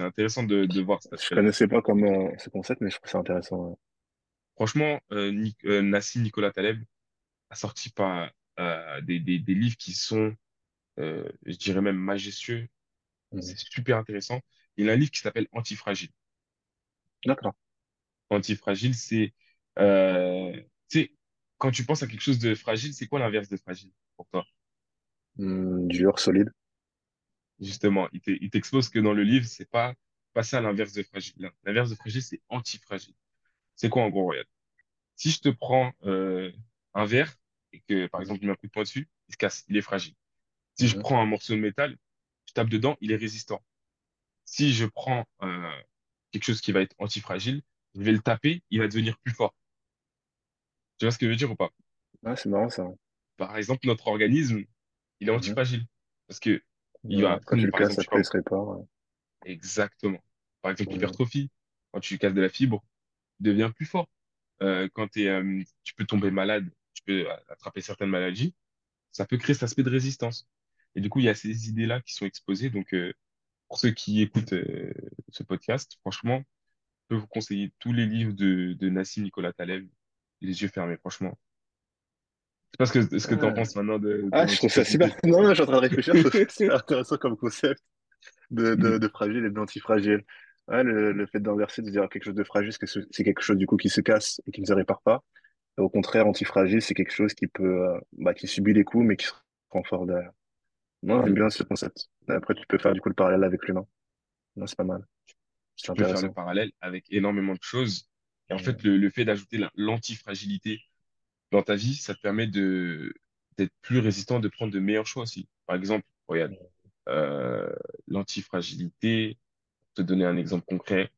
C'est intéressant de, de voir cet Je aspect-là. connaissais pas comme euh, ce concept, mais je trouve ça intéressant. ouais. Franchement, euh, Ni- euh, Nassim Nicolas Taleb a sorti pas euh, des, des, des livres qui sont, euh, je dirais même majestueux. Mhm. C'est super intéressant. Il a un livre qui s'appelle Antifragile. D'accord. Antifragile, c'est, euh, tu sais, quand tu penses à quelque chose de fragile, c'est quoi l'inverse de fragile pour toi? Hmm, dur, solide. Justement, il t'e- il t'expose que dans le livre, c'est pas, pas ça l'inverse de fragile. L'inverse de fragile, c'est antifragile. C'est quoi en gros, regarde. Si je te prends euh, un verre et que, par exemple, je mets un coup de poing dessus, il se casse, il est fragile. Si je Mhm. prends un morceau de métal, je tape dedans, il est résistant. Si je prends euh, quelque chose qui va être antifragile, je vais le taper, il va devenir plus fort. Tu vois ce que je veux dire ou pas? Ah, c'est marrant ça. Par exemple, notre organisme, il est Mhm. antifragile. Parce que il va Ouais. Quand tu apprendre, le par casses, exemple, je sais après, pas, il se répare. ouais. exactement. Par exemple, l'hypertrophie. Quand tu casses de la fibre, tu deviens plus fort. Euh, quand t'es, euh, tu peux tomber malade, tu peux attraper certaines maladies, ça peut créer cet aspect de résistance. Et du coup, il y a ces idées-là qui sont exposées. Donc, euh, pour ceux qui écoutent euh, ce podcast, franchement, je peux vous conseiller tous les livres de, de Nassim Nicolas Taleb, les yeux fermés, franchement. C'est pas ce que, ce que tu en Ah, penses maintenant de, de Ah, je trouve ça super. Non, non, je suis en train de réfléchir. Je super intéressant comme concept de, de, de fragile et d'antifragile. Ouais, le, le fait d'inverser, de dire quelque chose de fragile, c'est que ce- c'est quelque chose du coup qui se casse et qui ne se répare pas. Et au contraire, antifragile, c'est quelque chose qui peut, euh, bah, qui subit les coups, mais qui se renforce derrière. Non, j'aime bien ce concept. Après, tu peux faire du coup le parallèle avec l'humain. Non, c'est pas mal. C'est Tu peux faire le intéressant. parallèle avec énormément de choses. Et en fait, le, le fait d'ajouter la- l'antifragilité dans ta vie, ça te permet de d'être plus résistant, de prendre de meilleurs choix aussi. Par exemple, regarde, euh, l'antifragilité, te donner un exemple concret,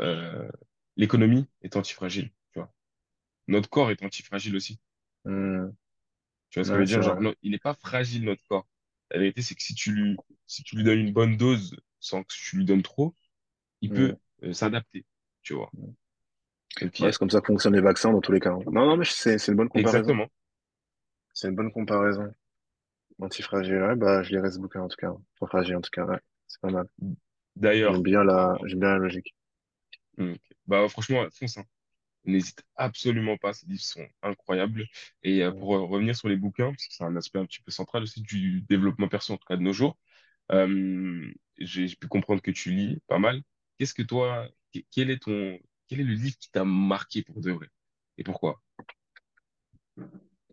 euh, l'économie est antifragile, tu vois. Notre corps est antifragile aussi. Mm. Tu vois ce que je Ouais, veux c'est dire? vrai. Genre, non, il n'est pas fragile, notre corps. La vérité, c'est que si tu lui, si tu lui donnes une bonne dose sans que tu lui donnes trop, il peut euh, s'adapter, tu vois. Ouais, c'est comme ça que fonctionnent les vaccins dans tous les cas. hein. Non, non, mais c'est une bonne comparaison. exactement. C'est une bonne comparaison. Antifragile, ouais, bah, je lirai ce bouquin en tout cas. Pas fragile en tout cas, ouais. C'est pas mal. J'aime D'ailleurs, bien la, j'aime bien la logique. bah, franchement, fonce, hein. N'hésite absolument pas, ces livres sont incroyables. Et euh, pour euh, revenir sur les bouquins, parce que c'est un aspect un petit peu central aussi du développement perso, en tout cas de nos jours, euh, j'ai pu comprendre que tu lis pas mal. Qu'est-ce que toi, que- quel est ton, quel est le livre qui t'a marqué pour de vrai? Et pourquoi?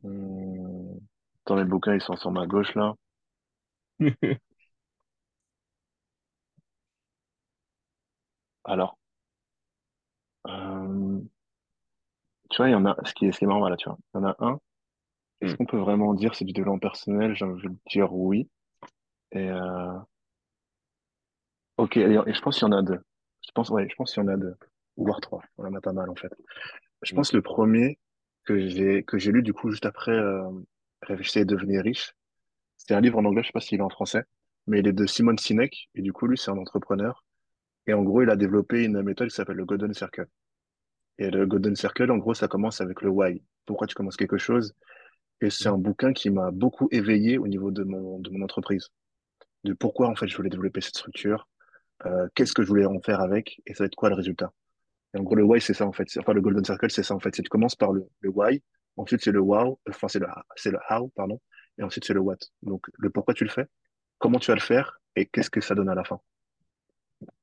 Mm. Dans les bouquins, ils sont sur ma gauche là. Alors, euh, tu vois, il y en a, ce qui est, ce qui est marrant, voilà, tu vois. Il y en a un. Est-ce Hmm, qu'on peut vraiment dire c'est du développement personnel? J'ai envie de dire oui. Et, euh, ok, et, et je pense qu'il y en a deux. Je pense, ouais, je pense qu'il y en a deux. Ou voire trois. On en a pas mal, en fait. Je hmm, pense le premier que j'ai, que j'ai lu, du coup, juste après, euh, Réfléchissez et devenez riche. C'est un livre en anglais, je sais pas s'il est en français, mais il est de Simon Sinek. Et du coup, lui, c'est un entrepreneur. Et en gros, il a développé une méthode qui s'appelle le Golden Circle. Et le Golden Circle, en gros, ça commence avec le why. Pourquoi tu commences quelque chose? Et c'est un bouquin qui m'a beaucoup éveillé au niveau de mon, de mon entreprise. De pourquoi, en fait, je voulais développer cette structure, euh, qu'est-ce que je voulais en faire avec, et ça va être quoi le résultat? Et en gros, le why, c'est ça, en fait. Enfin, le Golden Circle, c'est ça, en fait. C'est tu commences par le, le why, ensuite c'est le wow, enfin, c'est le, c'est le how, pardon, et ensuite c'est le what. Donc, le pourquoi tu le fais, comment tu vas le faire, et qu'est-ce que ça donne à la fin.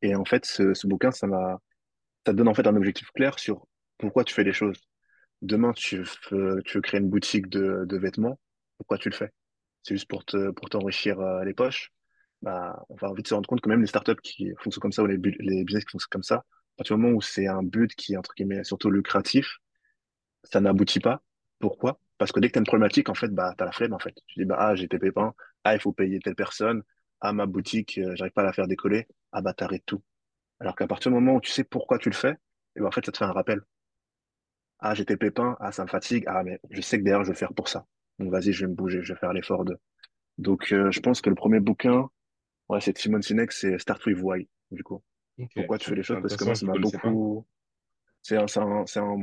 Et en fait, ce, ce bouquin, ça m'a, ça te donne en fait un objectif clair sur pourquoi tu fais les choses. Demain, tu veux, tu veux créer une boutique de, vêtements. Pourquoi tu le fais? C'est juste pour te, pour t'enrichir euh, les poches. Bah, on va vite se rendre compte que même les startups qui fonctionnent comme ça ou les business qui fonctionnent comme ça, à partir du moment où c'est un but qui est entre guillemets surtout lucratif, ça n'aboutit pas. Pourquoi? Parce que dès que tu as une problématique, en fait, bah, tu as la flemme, en fait. Tu dis, bah, ah, j'ai tes pépins. Ah, il faut payer telle personne. Ah, ma boutique, euh, j'arrive pas à la faire décoller. Ah, bah, t'arrêtes tout. Alors qu'à partir du moment où tu sais pourquoi tu le fais, et ben, en fait, ça te fait un rappel. Ah, j'ai tes pépins, ah, ça me fatigue, ah, mais je sais que derrière, je vais le faire pour ça. Donc, vas-y, je vais me bouger, je vais faire l'effort de. Donc, euh, je pense que le premier bouquin, ouais, c'est de Simon Sinek, c'est Start with Why, du coup. Pourquoi tu fais les choses? Parce que moi, ça m'a beaucoup. C'est un, c'est un, c'est un,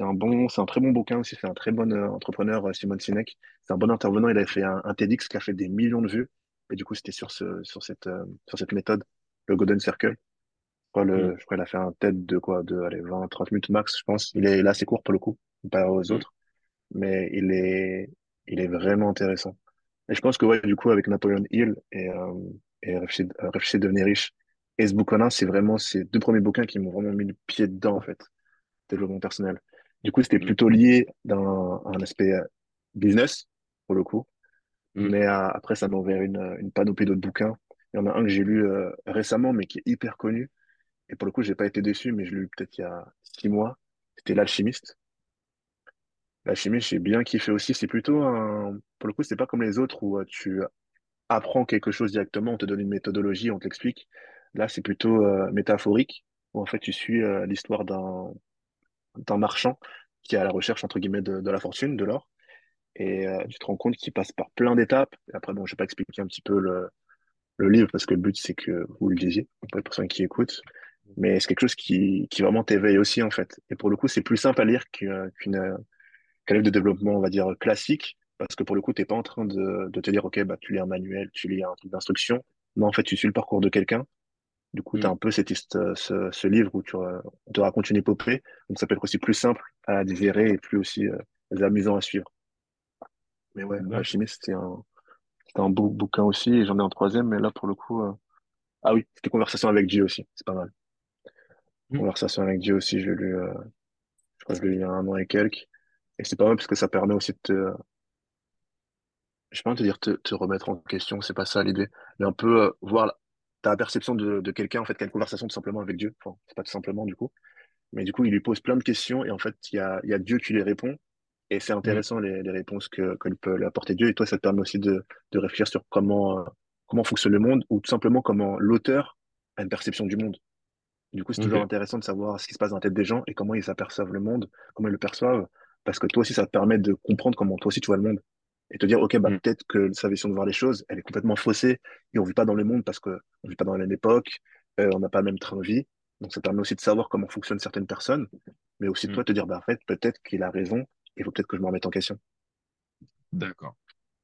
un bon, c'est un très bon bouquin aussi. C'est un très bon euh, entrepreneur, euh, Simon Sinek. C'est un bon intervenant. Il a fait un, un TEDx qui a fait des millions de vues. Et du coup, c'était sur ce, sur cette, euh, sur cette méthode, le Golden Circle. Crois, Mm, le, je crois qu'il a fait un TED de quoi, de, allez, 20, 30 minutes max, je pense. Il est là, c'est court pour le coup, pas aux mm, autres, mais il est, il est vraiment intéressant. Et je pense que, ouais, du coup, avec Napoleon Hill et, euh, et Réfléchir, euh, Réfléchir, devenir riche et ce bouquin-là, c'est vraiment ces deux premiers bouquins qui m'ont vraiment mis le pied dedans, en fait, développement personnel. Du coup, c'était mm, plutôt lié d'un un aspect euh, business, pour le coup. mm, Mais euh, après, ça m'a ouvert une, une panoplie d'autres bouquins. Il y en a un que j'ai lu euh, récemment, mais qui est hyper connu. Et pour le coup, j'ai pas été déçu, mais je l'ai lu peut-être il y a six mois. C'était L'Alchimiste. L'Alchimiste, j'ai bien kiffé aussi. C'est plutôt un... Pour le coup, c'est pas comme les autres où euh, tu apprends quelque chose directement, on te donne une méthodologie, on te l'explique. Là, c'est plutôt euh, métaphorique, où en fait, tu suis euh, l'histoire d'un d'un marchand qui est à la recherche, entre guillemets, de, la fortune, de l'or. Et tu te rends compte qu'il passe par plein d'étapes. Après, bon, je vais pas expliquer un petit peu le, le livre parce que le but, c'est que vous le lisiez, pour les personnes qui écoutent. Mais c'est quelque chose qui, qui vraiment t'éveille aussi, en fait. Et pour le coup, c'est plus simple à lire qu'une, qu'un livre de développement, on va dire, classique. Parce que pour le coup, t'es pas en train de, de te dire, OK, bah, tu lis un manuel, tu lis un truc d'instruction. Non, en fait, tu suis le parcours de quelqu'un. Du coup, tu as mm. un peu cette, ce, ce livre où tu, euh, on te raconte une épopée. Donc, ça peut être aussi plus simple à digérer et plus aussi euh, amusant à suivre. Mais ouais, D'accord. Alchimie, c'était un, c'était un beau bouquin aussi. Et j'en ai un troisième, mais là, pour le coup, euh, ah oui, c'était Conversation avec Dieu aussi. C'est pas mal. Conversation avec Dieu aussi, je l'ai lu, euh, je crois que je l'ai lu il y a un an et quelques. Et c'est pas mal parce que ça permet aussi de te, je sais pas te dire te, te remettre en question, c'est pas ça l'idée, mais un peu euh, voir la- ta perception de, de quelqu'un, en fait, une conversation tout simplement avec Dieu. Enfin, c'est pas tout simplement du coup, mais du coup, il lui pose plein de questions et en fait, il y a, il y a Dieu qui les répond. Et c'est mm, intéressant les, les réponses que, que peut lui apporter Dieu. Et toi, ça te permet aussi de, de réfléchir sur comment, euh, comment fonctionne le monde ou tout simplement comment l'auteur a une perception du monde. Du coup, c'est toujours intéressant de savoir ce qui se passe dans la tête des gens et comment ils aperçoivent le monde, comment ils le perçoivent, parce que toi aussi, ça te permet de comprendre comment toi aussi tu vois le monde et te dire, OK, bah, Mm, peut-être que sa vision de voir les choses, elle est complètement faussée et on vit pas dans le monde parce que on vit pas dans la même époque, euh, on n'a pas le même train de vie. Donc, ça permet aussi de savoir comment fonctionnent certaines personnes, mais aussi de mm. toi te dire, bah, en fait, peut-être qu'il a raison, il faut peut-être que je me remette en question. D'accord.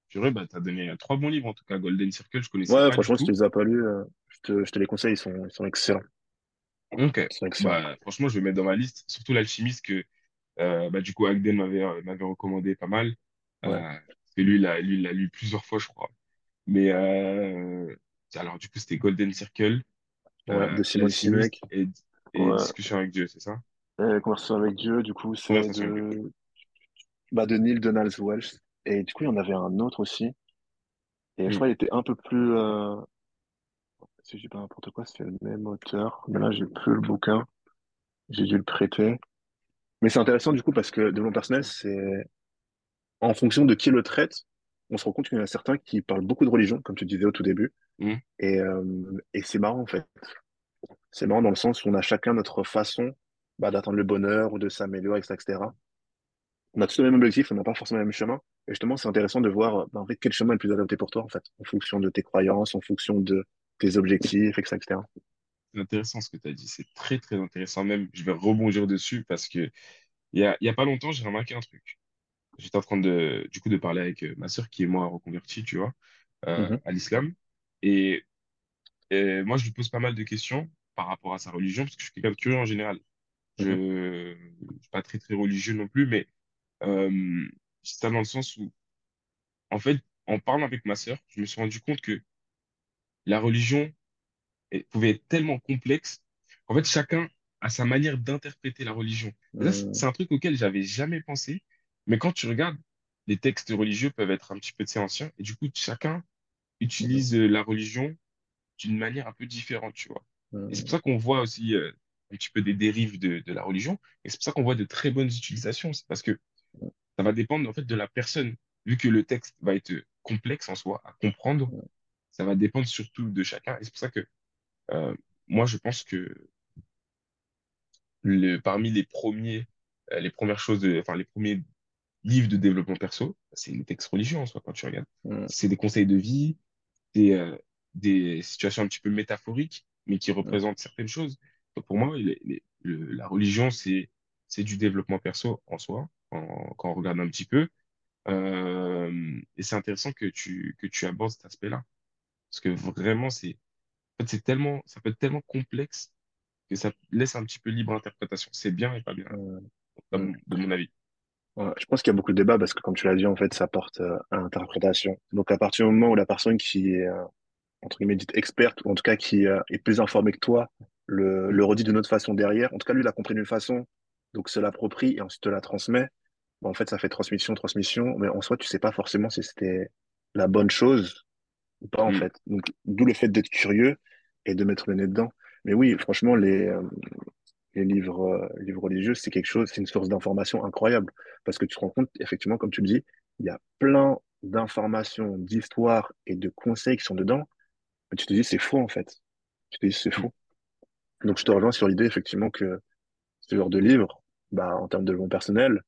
Purée, bah, t'as donné euh, trois bons livres en tout cas. Golden Circle, je connaissais Ouais, pas du franchement, si tu tout. les as pas lus, euh, je te, je te les conseille, ils sont, ils sont excellents. Ok. Bah, franchement, je vais mettre dans ma liste, surtout l'alchimiste que euh, bah, du coup Agden m'avait euh, m'avait recommandé pas mal. Euh, Ouais, parce que lui, il l'a lui, il l'a lu plusieurs fois, je crois. Mais euh, alors du coup, c'était Golden Circle, ouais, euh, de Simone l'alchimiste Sinek. et, et Ouais. discussion avec Dieu, c'est ça? Euh, Conversation avec Dieu, du coup, c'est Conversation avec Dieu. de, bah, de Neil Donald Wells. Et du coup, il y en avait un autre aussi. Et je Hmm, crois qu'il était un peu plus, si je dis pas n'importe quoi, c'est le même auteur. Mais là, j'ai plus le bouquin. J'ai dû le prêter. Mais c'est intéressant, du coup, parce que le développement personnel, c'est, en fonction de qui le traite, on se rend compte qu'il y en a certains qui parlent beaucoup de religion, comme tu disais au tout début. hmm, Et, euh, et c'est marrant, en fait. C'est marrant dans le sens où on a chacun notre façon, bah, d'atteindre le bonheur ou de s'améliorer, etc., etc. on a tous le même objectif, on n'a pas forcément le même chemin. Et justement, c'est intéressant de voir ben, en fait, quel chemin est le plus adapté pour toi, en fait, en fonction de tes croyances, en fonction de tes objectifs, etc. C'est intéressant ce que tu as dit. C'est très, très intéressant même. Je vais rebondir dessus parce que il y a, y a pas longtemps, j'ai remarqué un truc. J'étais en train de, du coup, de parler avec euh, ma sœur qui est moi reconvertie, tu vois, euh, Mhm, à l'islam. Et, et moi, je lui pose pas mal de questions par rapport à sa religion parce que je suis quelqu'un de curieux en général. Je ne suis pas très, très religieux non plus, mais euh, c'est ça dans le sens où, en fait, en parlant avec ma sœur, je me suis rendu compte que la religion pouvait être tellement complexe. En fait, chacun a sa manière d'interpréter la religion. Et ça, c'est un truc auquel j'avais jamais pensé. Mais quand tu regardes, les textes religieux peuvent être un petit peu, anciens. Et du coup, chacun utilise euh, la religion d'une manière un peu différente, tu vois. Et c'est pour mhm, ça qu'on voit aussi euh, un petit peu des dérives de, de la religion. Et c'est pour ça qu'on voit de très bonnes utilisations. C'est parce que ça va dépendre, en fait, de la personne. Vu que le texte va être complexe en soi à comprendre, ça va dépendre surtout de chacun. Et c'est pour ça que euh, moi, je pense que le, parmi les premiers, euh, les premières choses, de, enfin les premiers livres de développement perso, c'est les textes religieux en soi quand tu regardes. mhm, C'est des conseils de vie, des, euh, des situations un petit peu métaphoriques, mais qui mhm, représentent certaines choses. Donc pour moi, les- les- le- la religion, c'est c'est du développement perso en soi, en- quand on regarde un petit peu. Euh, et c'est intéressant que tu que tu abordes cet aspect-là, parce que vraiment, c'est en fait, c'est tellement, ça peut être tellement complexe que ça laisse un petit peu libre interprétation. C'est bien et pas bien, Euh, euh, comme- de mon avis. ouais. Je pense qu'il y a beaucoup de débats parce que, comme tu l'as dit, en fait, ça porte euh, à l'interprétation. Donc, à partir du moment où la personne qui est, euh, entre guillemets, dite experte, ou en tout cas qui euh, est plus informée que toi, le, le redit d'une autre façon derrière, en tout cas, lui, il a compris d'une façon, donc se l'approprie et ensuite te la transmet. Bon, en fait, ça fait transmission, transmission, mais en soi, tu sais pas forcément si c'était la bonne chose ou pas, en mm, fait. Donc, d'où le fait d'être curieux et de mettre le nez dedans. Mais oui, franchement, les, euh, les livres, euh, livres religieux, c'est quelque chose, c'est une source d'information incroyable. Parce que tu te rends compte, effectivement, comme tu le dis, il y a plein d'informations, d'histoires et de conseils qui sont dedans. Mais tu te dis, c'est faux, en fait. Tu te dis, c'est faux. Donc, je te rejoins sur l'idée, effectivement, que ce genre de livre, bah, en termes de développement personnel,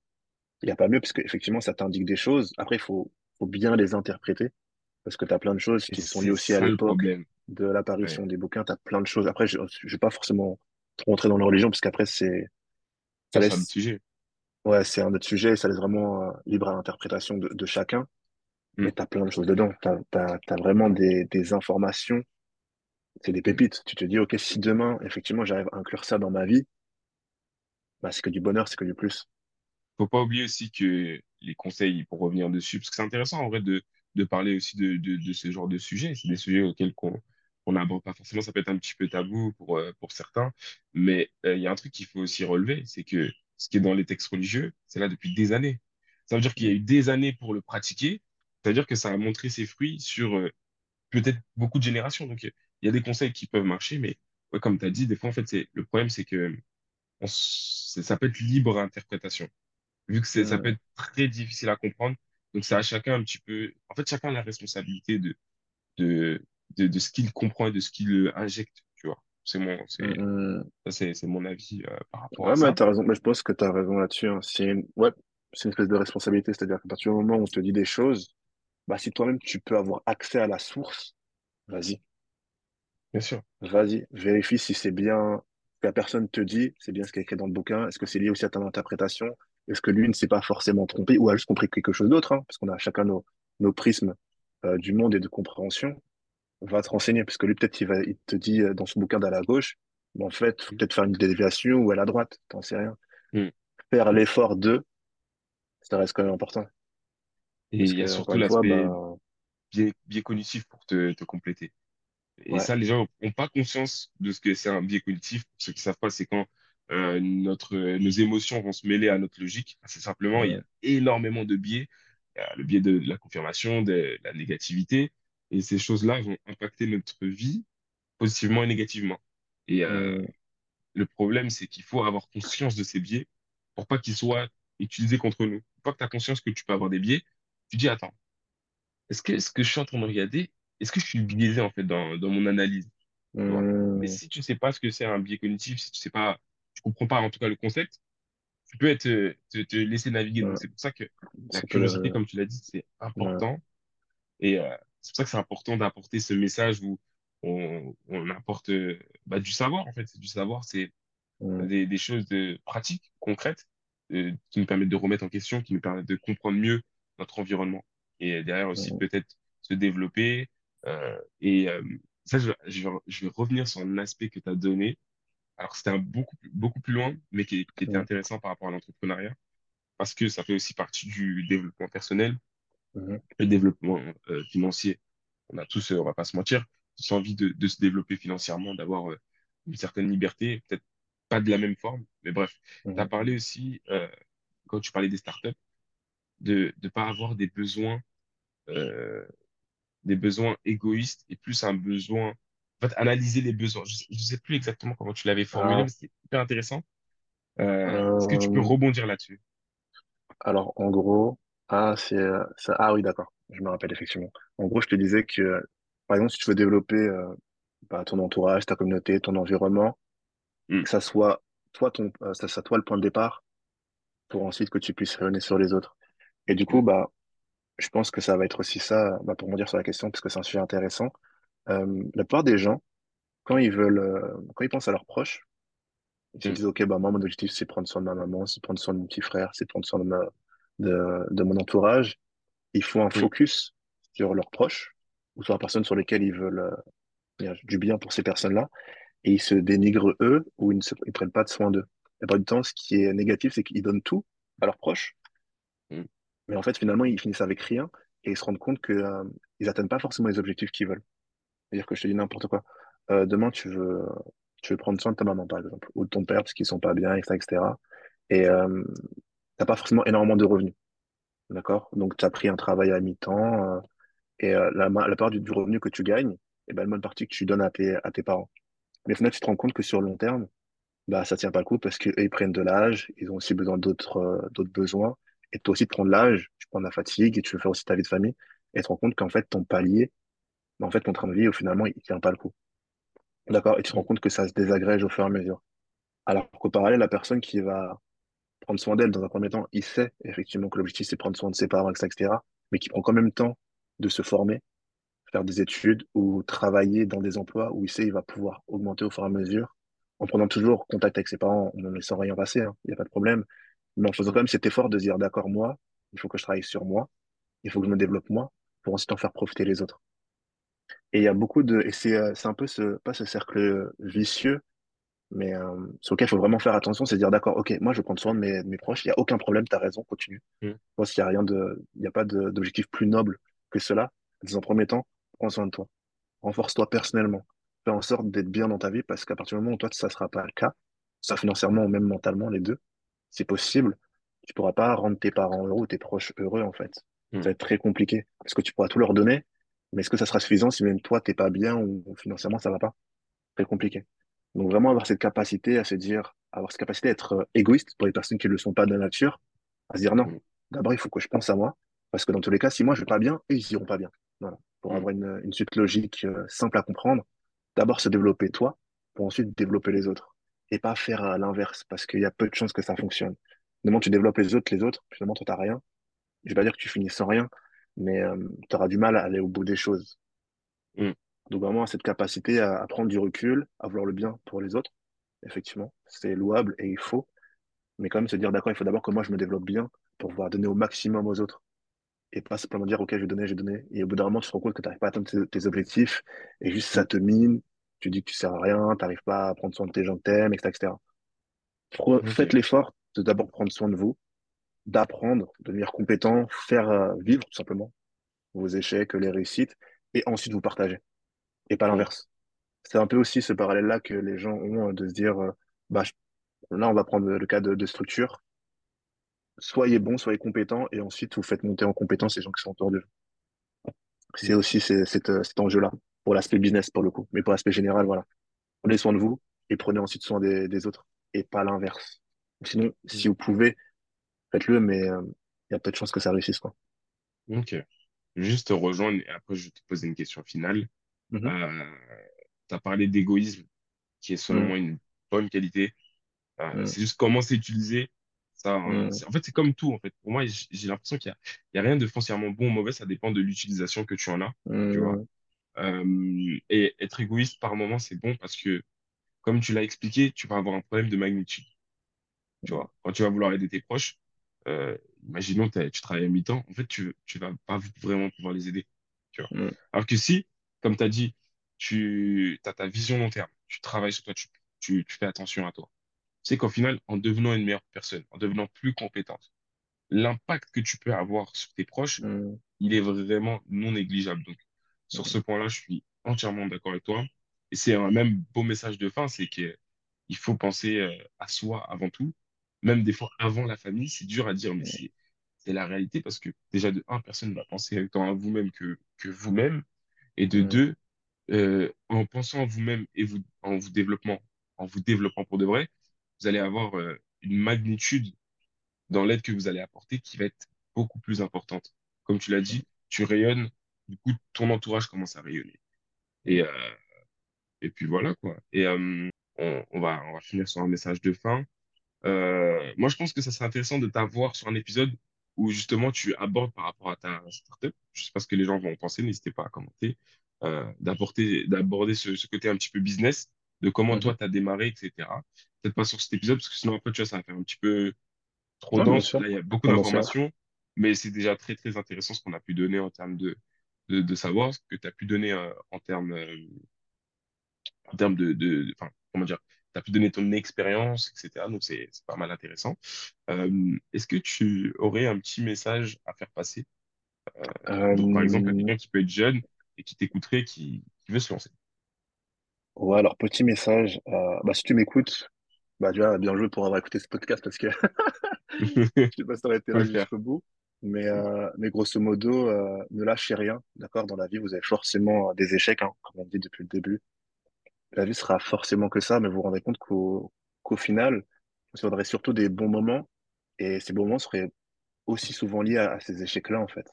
il n'y a pas mieux, parce qu'effectivement, ça t'indique des choses. Après, il faut, faut bien les interpréter. Parce que tu as plein de choses qui sont liées aussi à l'époque de Ouais. l'apparition des bouquins. Tu as plein de choses. Après, je ne vais pas forcément trop rentrer dans la religion, parce qu'après, c'est, ça Ça, c'est un autre laisse, sujet. ouais, c'est un autre sujet, ça laisse vraiment euh, libre à l'interprétation de, de chacun. Mm, Mais tu as plein de choses dedans. Tu as, vraiment des, des informations, c'est des pépites. Tu te dis, OK, si demain, effectivement, j'arrive à inclure ça dans ma vie, bah, c'est que du bonheur, c'est que du plus. Faut pas oublier aussi que les conseils, pour revenir dessus, parce que c'est intéressant en vrai de, de parler aussi de, de, de ce genre de sujets. C'est des sujets auxquels qu'on on n'aborde pas forcément. Ça peut être un petit peu tabou pour, euh, pour certains. Mais euh, il y a un truc qu'il faut aussi relever, c'est que ce qui est dans les textes religieux, c'est là depuis des années. Ça veut dire qu'il y a eu des années pour le pratiquer. Ça veut dire que ça a montré ses fruits sur euh, peut-être beaucoup de générations. Donc, il y a des conseils qui peuvent marcher, mais ouais, comme tu as dit, des fois, en fait, c'est, le problème, c'est que on ça peut être libre à interprétation vu que c'est, ça peut être très difficile à comprendre. Donc, c'est à chacun un petit peu, en fait, chacun a la responsabilité de, de, de, de ce qu'il comprend et de ce qu'il injecte, tu vois. C'est mon, c'est, ça, c'est, c'est mon avis euh, par rapport à Ouais, mais ça. t'as raison. Mais je pense que t'as raison là-dessus. hein. C'est une... Ouais, c'est une espèce de responsabilité. C'est-à-dire qu'à partir du moment où on te dit des choses, bah, si toi-même tu peux avoir accès à la source, vas-y. Bien sûr. Vas-y, vérifie si c'est bien ce que la personne te dit, c'est bien ce qui est écrit dans le bouquin. Est-ce que c'est lié aussi à ton interprétation? Est-ce que lui ne s'est pas forcément trompé ou a juste compris quelque chose d'autre, hein, parce qu'on a chacun nos, nos prismes euh, du monde et de compréhension. Va te renseigner, parce que lui, peut-être, il va, il te dit euh, dans son bouquin d'aller à gauche, mais en fait, faut Mm. peut-être faire une déviation ou à droite, t'en sais rien. Mm. Faire l'effort de, ça reste quand même important. Et Parce il y a que, surtout l'aspect bah, biais, biais cognitif pour te, te compléter. Et ouais. ça, les gens n'ont pas conscience de ce que c'est un biais cognitif. Pour ceux qui savent pas, c'est quand euh, notre, nos émotions vont se mêler à notre logique. C'est simplement, il y a énormément de biais. Il y a le biais de la confirmation, de la négativité. Et ces choses-là vont impacter notre vie positivement et négativement. Et euh, le problème, c'est qu'il faut avoir conscience de ces biais pour pas qu'ils soient utilisés contre nous. Une fois que tu as conscience que tu peux avoir des biais, tu dis, attends, est-ce que ce que je suis en train de regarder, est-ce que je suis biaisé en fait dans, dans mon analyse? vois? Mais si tu sais pas ce que c'est un biais cognitif, si tu sais pas, tu comprends pas en tout cas le concept, tu peux être, euh, te, te laisser naviguer. Donc c'est pour ça que la curiosité, le, comme tu l'as dit, c'est ouais. important. Et euh, c'est pour ça que c'est important d'apporter ce message où on, on apporte euh, bah, du savoir en fait. C'est du savoir, c'est des, des choses de pratiques, concrètes, euh, qui nous permettent de remettre en question, qui nous permettent de comprendre mieux notre environnement. Et derrière aussi peut-être se développer. euh, et ça, je, je vais, je vais revenir sur un aspect que tu as donné alors, c'était un beaucoup, plus- beaucoup plus loin, mais qui, qui était intéressant par rapport à l'entrepreneuriat, parce que ça fait aussi partie du développement personnel, le développement euh, financier. On a tous, euh, on va pas se mentir, tous envie de, de se développer financièrement, d'avoir euh, une certaine liberté, peut-être pas de la même forme, mais bref. Tu as parlé aussi, euh, quand tu parlais des startups, de ne pas avoir des besoins, des besoins égoïstes et plus un besoin, en fait, analyser les besoins. Je ne sais plus exactement comment tu l'avais formulé, Ah, mais c'était hyper intéressant Euh, est-ce que tu peux euh, rebondir là-dessus? alors, en gros, ah, c'est, ah oui, d'accord, je me rappelle effectivement. En gros, je te disais que, par exemple, si tu veux développer euh, bah, ton entourage, ta communauté, ton environnement, Hmm, que ça soit toi, ton, euh, ça soit toi le point de départ pour ensuite que tu puisses rayonner sur les autres. Et du coup, hmm, bah, je pense que ça va être aussi ça, bah, pour dire sur la question, parce que c'est un sujet intéressant. Euh, la plupart des gens, quand ils veulent, euh, quand ils pensent à leurs proches, ils se hmm, disent, OK, bah, moi, mon objectif, c'est prendre soin de ma maman, c'est prendre soin de mon petit frère, c'est prendre soin de ma, de, de mon entourage. Ils font un focus sur leurs proches ou sur la personne sur lesquelles ils veulent euh, du bien pour ces personnes-là. et ils se dénigrent eux ou ils ne se, ils prennent pas de soin d'eux. La plupart du temps, ce qui est négatif, c'est qu'ils donnent tout à leurs proches, Mm. mais en fait, finalement, ils finissent avec rien et ils se rendent compte que, euh, ils atteignent pas forcément les objectifs qu'ils veulent. C'est-à-dire que je te dis n'importe quoi. Euh, demain, tu veux, tu veux prendre soin de ta maman, par exemple, ou de ton père parce qu'ils sont pas bien, etc., etc. Et euh, t'as pas forcément énormément de revenus, d'accord? Donc, tu as pris un travail à mi-temps euh, et la, la part du, revenu que tu gagnes, et ben, la bonne partie que tu donnes à tes, à tes parents. Mais au final, tu te rends compte que sur le long terme, bah, ça tient pas le coup parce qu'eux, ils prennent de l'âge, ils ont aussi besoin d'autres d'autres besoins. Et toi aussi, tu prends de l'âge, tu prends de la fatigue et tu veux faire aussi ta vie de famille. Et tu te rends compte qu'en fait, ton palier, bah, en fait, ton train de vie, finalement, il tient pas le coup. D'accord? Et tu te rends compte que ça se désagrège au fur et à mesure. Alors qu'au parallèle, la personne qui va prendre soin d'elle dans un premier temps, il sait effectivement que l'objectif, c'est prendre soin de ses parents, etc., mais qui prend quand même temps de se former, faire des études ou travailler dans des emplois où il sait il va pouvoir augmenter au fur et à mesure, en prenant toujours contact avec ses parents, en ne laissant rien passer, hein, il n'y a pas de problème, mais en faisant quand même cet effort de dire, d'accord, moi, il faut que je travaille sur moi, il faut que je me développe moi, pour ensuite en faire profiter les autres. Et il y a beaucoup de, et c'est euh, c'est un peu ce, pas ce cercle vicieux, mais euh, sur lequel il faut vraiment faire attention, c'est de dire, d'accord, ok, moi je vais prendre soin de mes, de mes proches, il n'y a aucun problème, tu as raison, continue. Mm. Moi, s'il n'y a rien de, il n'y a pas de- d'objectif plus noble que cela, dans un premier temps, prends soin de toi. Renforce-toi personnellement. Fais en sorte d'être bien dans ta vie parce qu'à partir du moment où toi, ça ne sera pas le cas, soit financièrement ou même mentalement, les deux, c'est possible. Tu pourras pas rendre tes parents heureux ou tes proches heureux, en fait. Ça Mm. va être très compliqué parce que tu pourras tout leur donner, mais est-ce que ça sera suffisant si même toi, t'es pas bien ou financièrement, ça va pas? Très compliqué. Donc vraiment avoir cette capacité à se dire, avoir cette capacité à être euh, égoïste pour les personnes qui ne le sont pas de nature, à se dire non, Mm. d'abord il faut que je pense à moi, parce que dans tous les cas, si moi je vais pas bien, eux ils iront pas bien. Voilà. Pour Mm. avoir une, une suite logique euh, simple à comprendre, d'abord se développer toi, pour ensuite développer les autres. Et pas faire à l'inverse, parce qu'il y a peu de chances que ça fonctionne. Que tu développes les autres, les autres, finalement toi t'as rien. Je vais pas dire que tu finis sans rien, mais tu auras du mal à aller au bout des choses. Mm. Donc vraiment cette capacité à, à prendre du recul, à vouloir le bien pour les autres, effectivement, c'est louable et il faut, mais quand même se dire d'accord, il faut d'abord que moi je me développe bien pour pouvoir donner au maximum aux autres et pas simplement dire ok, je vais donner, je vais donner. Et au bout d'un moment, tu te rends compte que tu n'arrives pas à atteindre tes, tes objectifs et juste ça Mm. te mine, tu dis que tu sers à rien, tu n'arrives pas à prendre soin de tes gens que t'aimes, etc., etc. Pro- Faites l'effort de d'abord prendre soin de vous, d'apprendre, de devenir compétent, faire euh, vivre tout simplement vos échecs, les réussites, et ensuite vous partager, et pas l'inverse. C'est un peu aussi ce parallèle-là que les gens ont euh, de se dire, euh, bah, là, on va prendre le cas de, de structure. Soyez bon, soyez compétent, et ensuite, vous faites monter en compétence les gens qui sont autour de vous. C'est aussi cet, cet enjeu-là, pour l'aspect business, pour le coup. Mais pour l'aspect général, voilà. Prenez soin de vous, et prenez ensuite soin des, des autres, et pas l'inverse. Sinon, si vous pouvez, faites-le, mais euh, il y a peu de chances que ça réussisse, quoi. Ok. Juste te rejoindre et après je vais te poser une question finale. Mhm. Euh, tu as parlé d'égoïsme, qui est selon moi une bonne qualité. Euh, Mhm. c'est juste comment c'est utilisé. Ça, hein, c'est- en fait, c'est comme tout. En fait, pour moi, j'ai l'impression qu'il y a, rien de foncièrement bon ou mauvais. Ça dépend de l'utilisation que tu en as. Tu vois. Euh, et être égoïste par moment, c'est bon parce que, comme tu l'as expliqué, tu vas avoir un problème de magnitude. Tu vois, quand tu vas vouloir aider tes proches, euh, imaginons t'as- tu travailles à mi-temps, en fait, tu, tu vas pas vraiment pouvoir les aider. Tu vois. Mhm. Alors que si, comme tu as dit, tu as ta vision long terme, tu travailles sur toi, tu, tu, tu fais attention à toi. C'est qu'au final, en devenant une meilleure personne, en devenant plus compétente, l'impact que tu peux avoir sur tes proches, Mhm. il est vraiment non négligeable. Donc, sur ce Mhm. point-là, je suis entièrement d'accord avec toi. Et c'est un même beau message de fin, c'est que il faut penser euh, à soi avant tout. Même des fois avant la famille, c'est dur à dire, mais c'est c'est la réalité parce que déjà de un, personne ne va penser autant à vous-même que que vous-même, et de deux, euh, en pensant à vous-même et vous en vous développant, en vous développant pour de vrai, vous allez avoir euh, une magnitude dans l'aide que vous allez apporter qui va être beaucoup plus importante. Comme tu l'as dit, tu rayonnes, du coup, ton entourage commence à rayonner. Et, euh, et puis voilà, quoi. Et on, on va, on va finir sur un message de fin. Euh, moi, je pense que ça serait intéressant de t'avoir sur un épisode où justement tu abordes par rapport à ta startup. Je sais pas ce que les gens vont en penser, n'hésitez pas à commenter. Euh, d'apporter, d'aborder ce, ce côté un petit peu business, de comment toi Mhm. tu as démarré, etc. Peut-être pas sur cet épisode, parce que sinon après, tu vois, ça va faire un petit peu trop Ouais, dense. Là, il y a beaucoup d'informations, mais c'est déjà très, très intéressant ce qu'on a pu donner en termes de, de, de savoir, ce que tu as pu donner euh, en termes en termes de, de, enfin, comment dire, tu as pu donner ton expérience, etc. Donc, c'est pas mal intéressant. Euh, est-ce que tu aurais un petit message à faire passer? Donc, par exemple, à Euh, quelqu'un qui peut être jeune et qui t'écouterait, qui, qui veut se lancer? ouais, alors petit message. euh, bah, si tu m'écoutes, bah, déjà, bien joué pour avoir écouté ce podcast parce que je sais pas si t'aurais été le là jusqu'au bout. Mais, euh, mais grosso modo, euh, ne lâchez rien, d'accord? Dans la vie, vous avez forcément des échecs, hein, comme on dit depuis le début. La vie sera forcément que ça, mais vous vous rendez compte qu'au qu'au final, vous aurez surtout des bons moments, et ces bons moments seraient aussi souvent liés à, à ces échecs-là, en fait.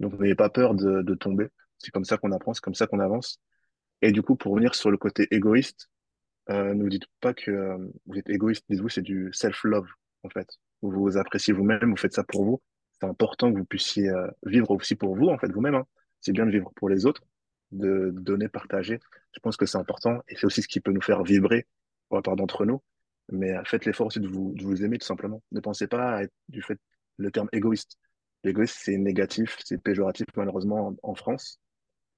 Donc, n'ayez pas peur de, de tomber. C'est comme ça qu'on apprend, c'est comme ça qu'on avance. Et du coup, pour revenir sur le côté égoïste, euh, ne vous dites pas que euh, vous êtes égoïste, dites-vous, c'est du self-love, en fait. Vous vous appréciez vous-même, vous faites ça pour vous. C'est important que vous puissiez euh, vivre aussi pour vous, en fait, vous-même. hein. C'est bien de vivre pour les autres, de donner, partager. Je pense que c'est important et c'est aussi ce qui peut nous faire vibrer pour la part d'entre nous. Mais euh, faites l'effort aussi de vous, aimer, tout simplement. Ne pensez pas à du fait le terme égoïste. L'égoïste, c'est négatif, c'est péjoratif, malheureusement, en, France.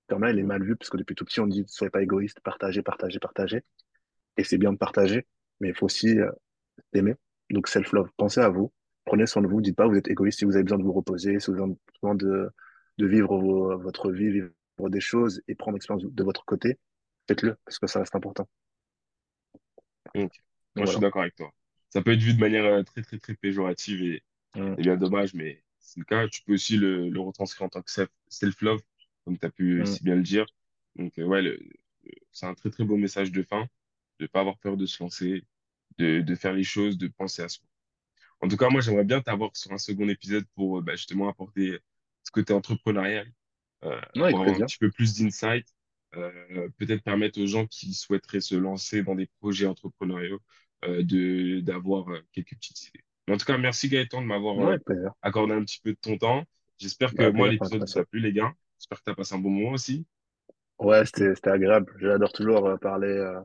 Ce terme-là, il est mal vu parce que depuis tout petit, on dit soyez pas égoïste, partagez, partagez, partagez. Et c'est bien de partager, mais il faut aussi euh, s'aimer. Donc, self-love. Pensez à vous. Prenez soin de vous. Dites pas, vous êtes égoïste si vous avez besoin de vous reposer, si vous avez besoin de, de vivre votre vie, des choses et prendre l'expérience de votre côté. Faites-le, parce que ça reste important. Moi, je suis d'accord avec toi. Ça peut être vu de manière euh, très, très, très péjorative et, Mm, et bien dommage, mais c'est le cas. Tu peux aussi le, le retranscrire en tant que self- self-love, comme tu as pu mm. si bien le dire. Donc, euh, ouais, c'est un très, très beau message de fin, de ne pas avoir peur de se lancer, de, de faire les choses, de penser à soi. En tout cas, moi, j'aimerais bien t'avoir sur un second épisode pour euh, bah, justement apporter ce côté entrepreneurial, euh, Ouais, pour avoir un petit peu plus d'insight, euh, peut-être permettre aux gens qui souhaiteraient se lancer dans des projets entrepreneuriaux euh, de d'avoir quelques petites idées. Mais en tout cas, merci Gaëtan de m'avoir Ouais, accordé un petit peu de ton temps. J'espère Bah, que avec moi, plaisir pour l'épisode vous a plu, les gars. J'espère que tu as passé un bon moment aussi. Ouais, c'était, agréable. J'adore toujours parler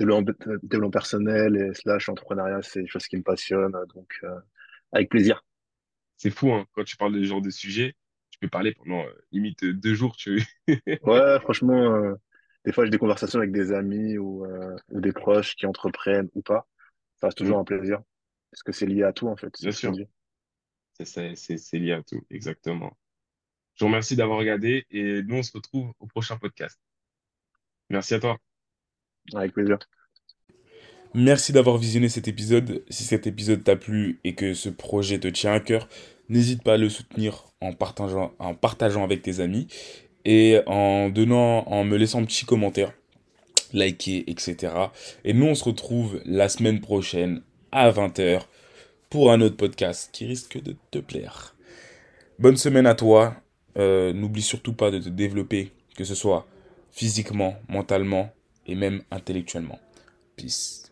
développement, personnel et slash entrepreneuriat. C'est des choses qui me passionnent. Donc, euh, avec plaisir. C'est fou, hein, quand tu parles de ce genre de sujet, peux parler pendant euh, limite euh, deux jours. Tu... Ouais, franchement, euh, des fois, j'ai des conversations avec des amis ou, euh, ou des proches qui entreprennent ou pas. Ça reste toujours un plaisir. Parce que c'est lié à tout, en fait, bien sûr, c'est lié à tout, exactement. Je vous remercie d'avoir regardé et nous, on se retrouve au prochain podcast. Merci à toi. Avec plaisir. Merci d'avoir visionné cet épisode. Si cet épisode t'a plu et que ce projet te tient à cœur, n'hésite pas à le soutenir en partageant, avec tes amis et en donnant, en me laissant un petit commentaire, liker, etc. Et nous, on se retrouve la semaine prochaine à 20h pour un autre podcast qui risque de te plaire. Bonne semaine à toi. Euh, N'oublie surtout pas de te développer, que ce soit physiquement, mentalement et même intellectuellement. Peace.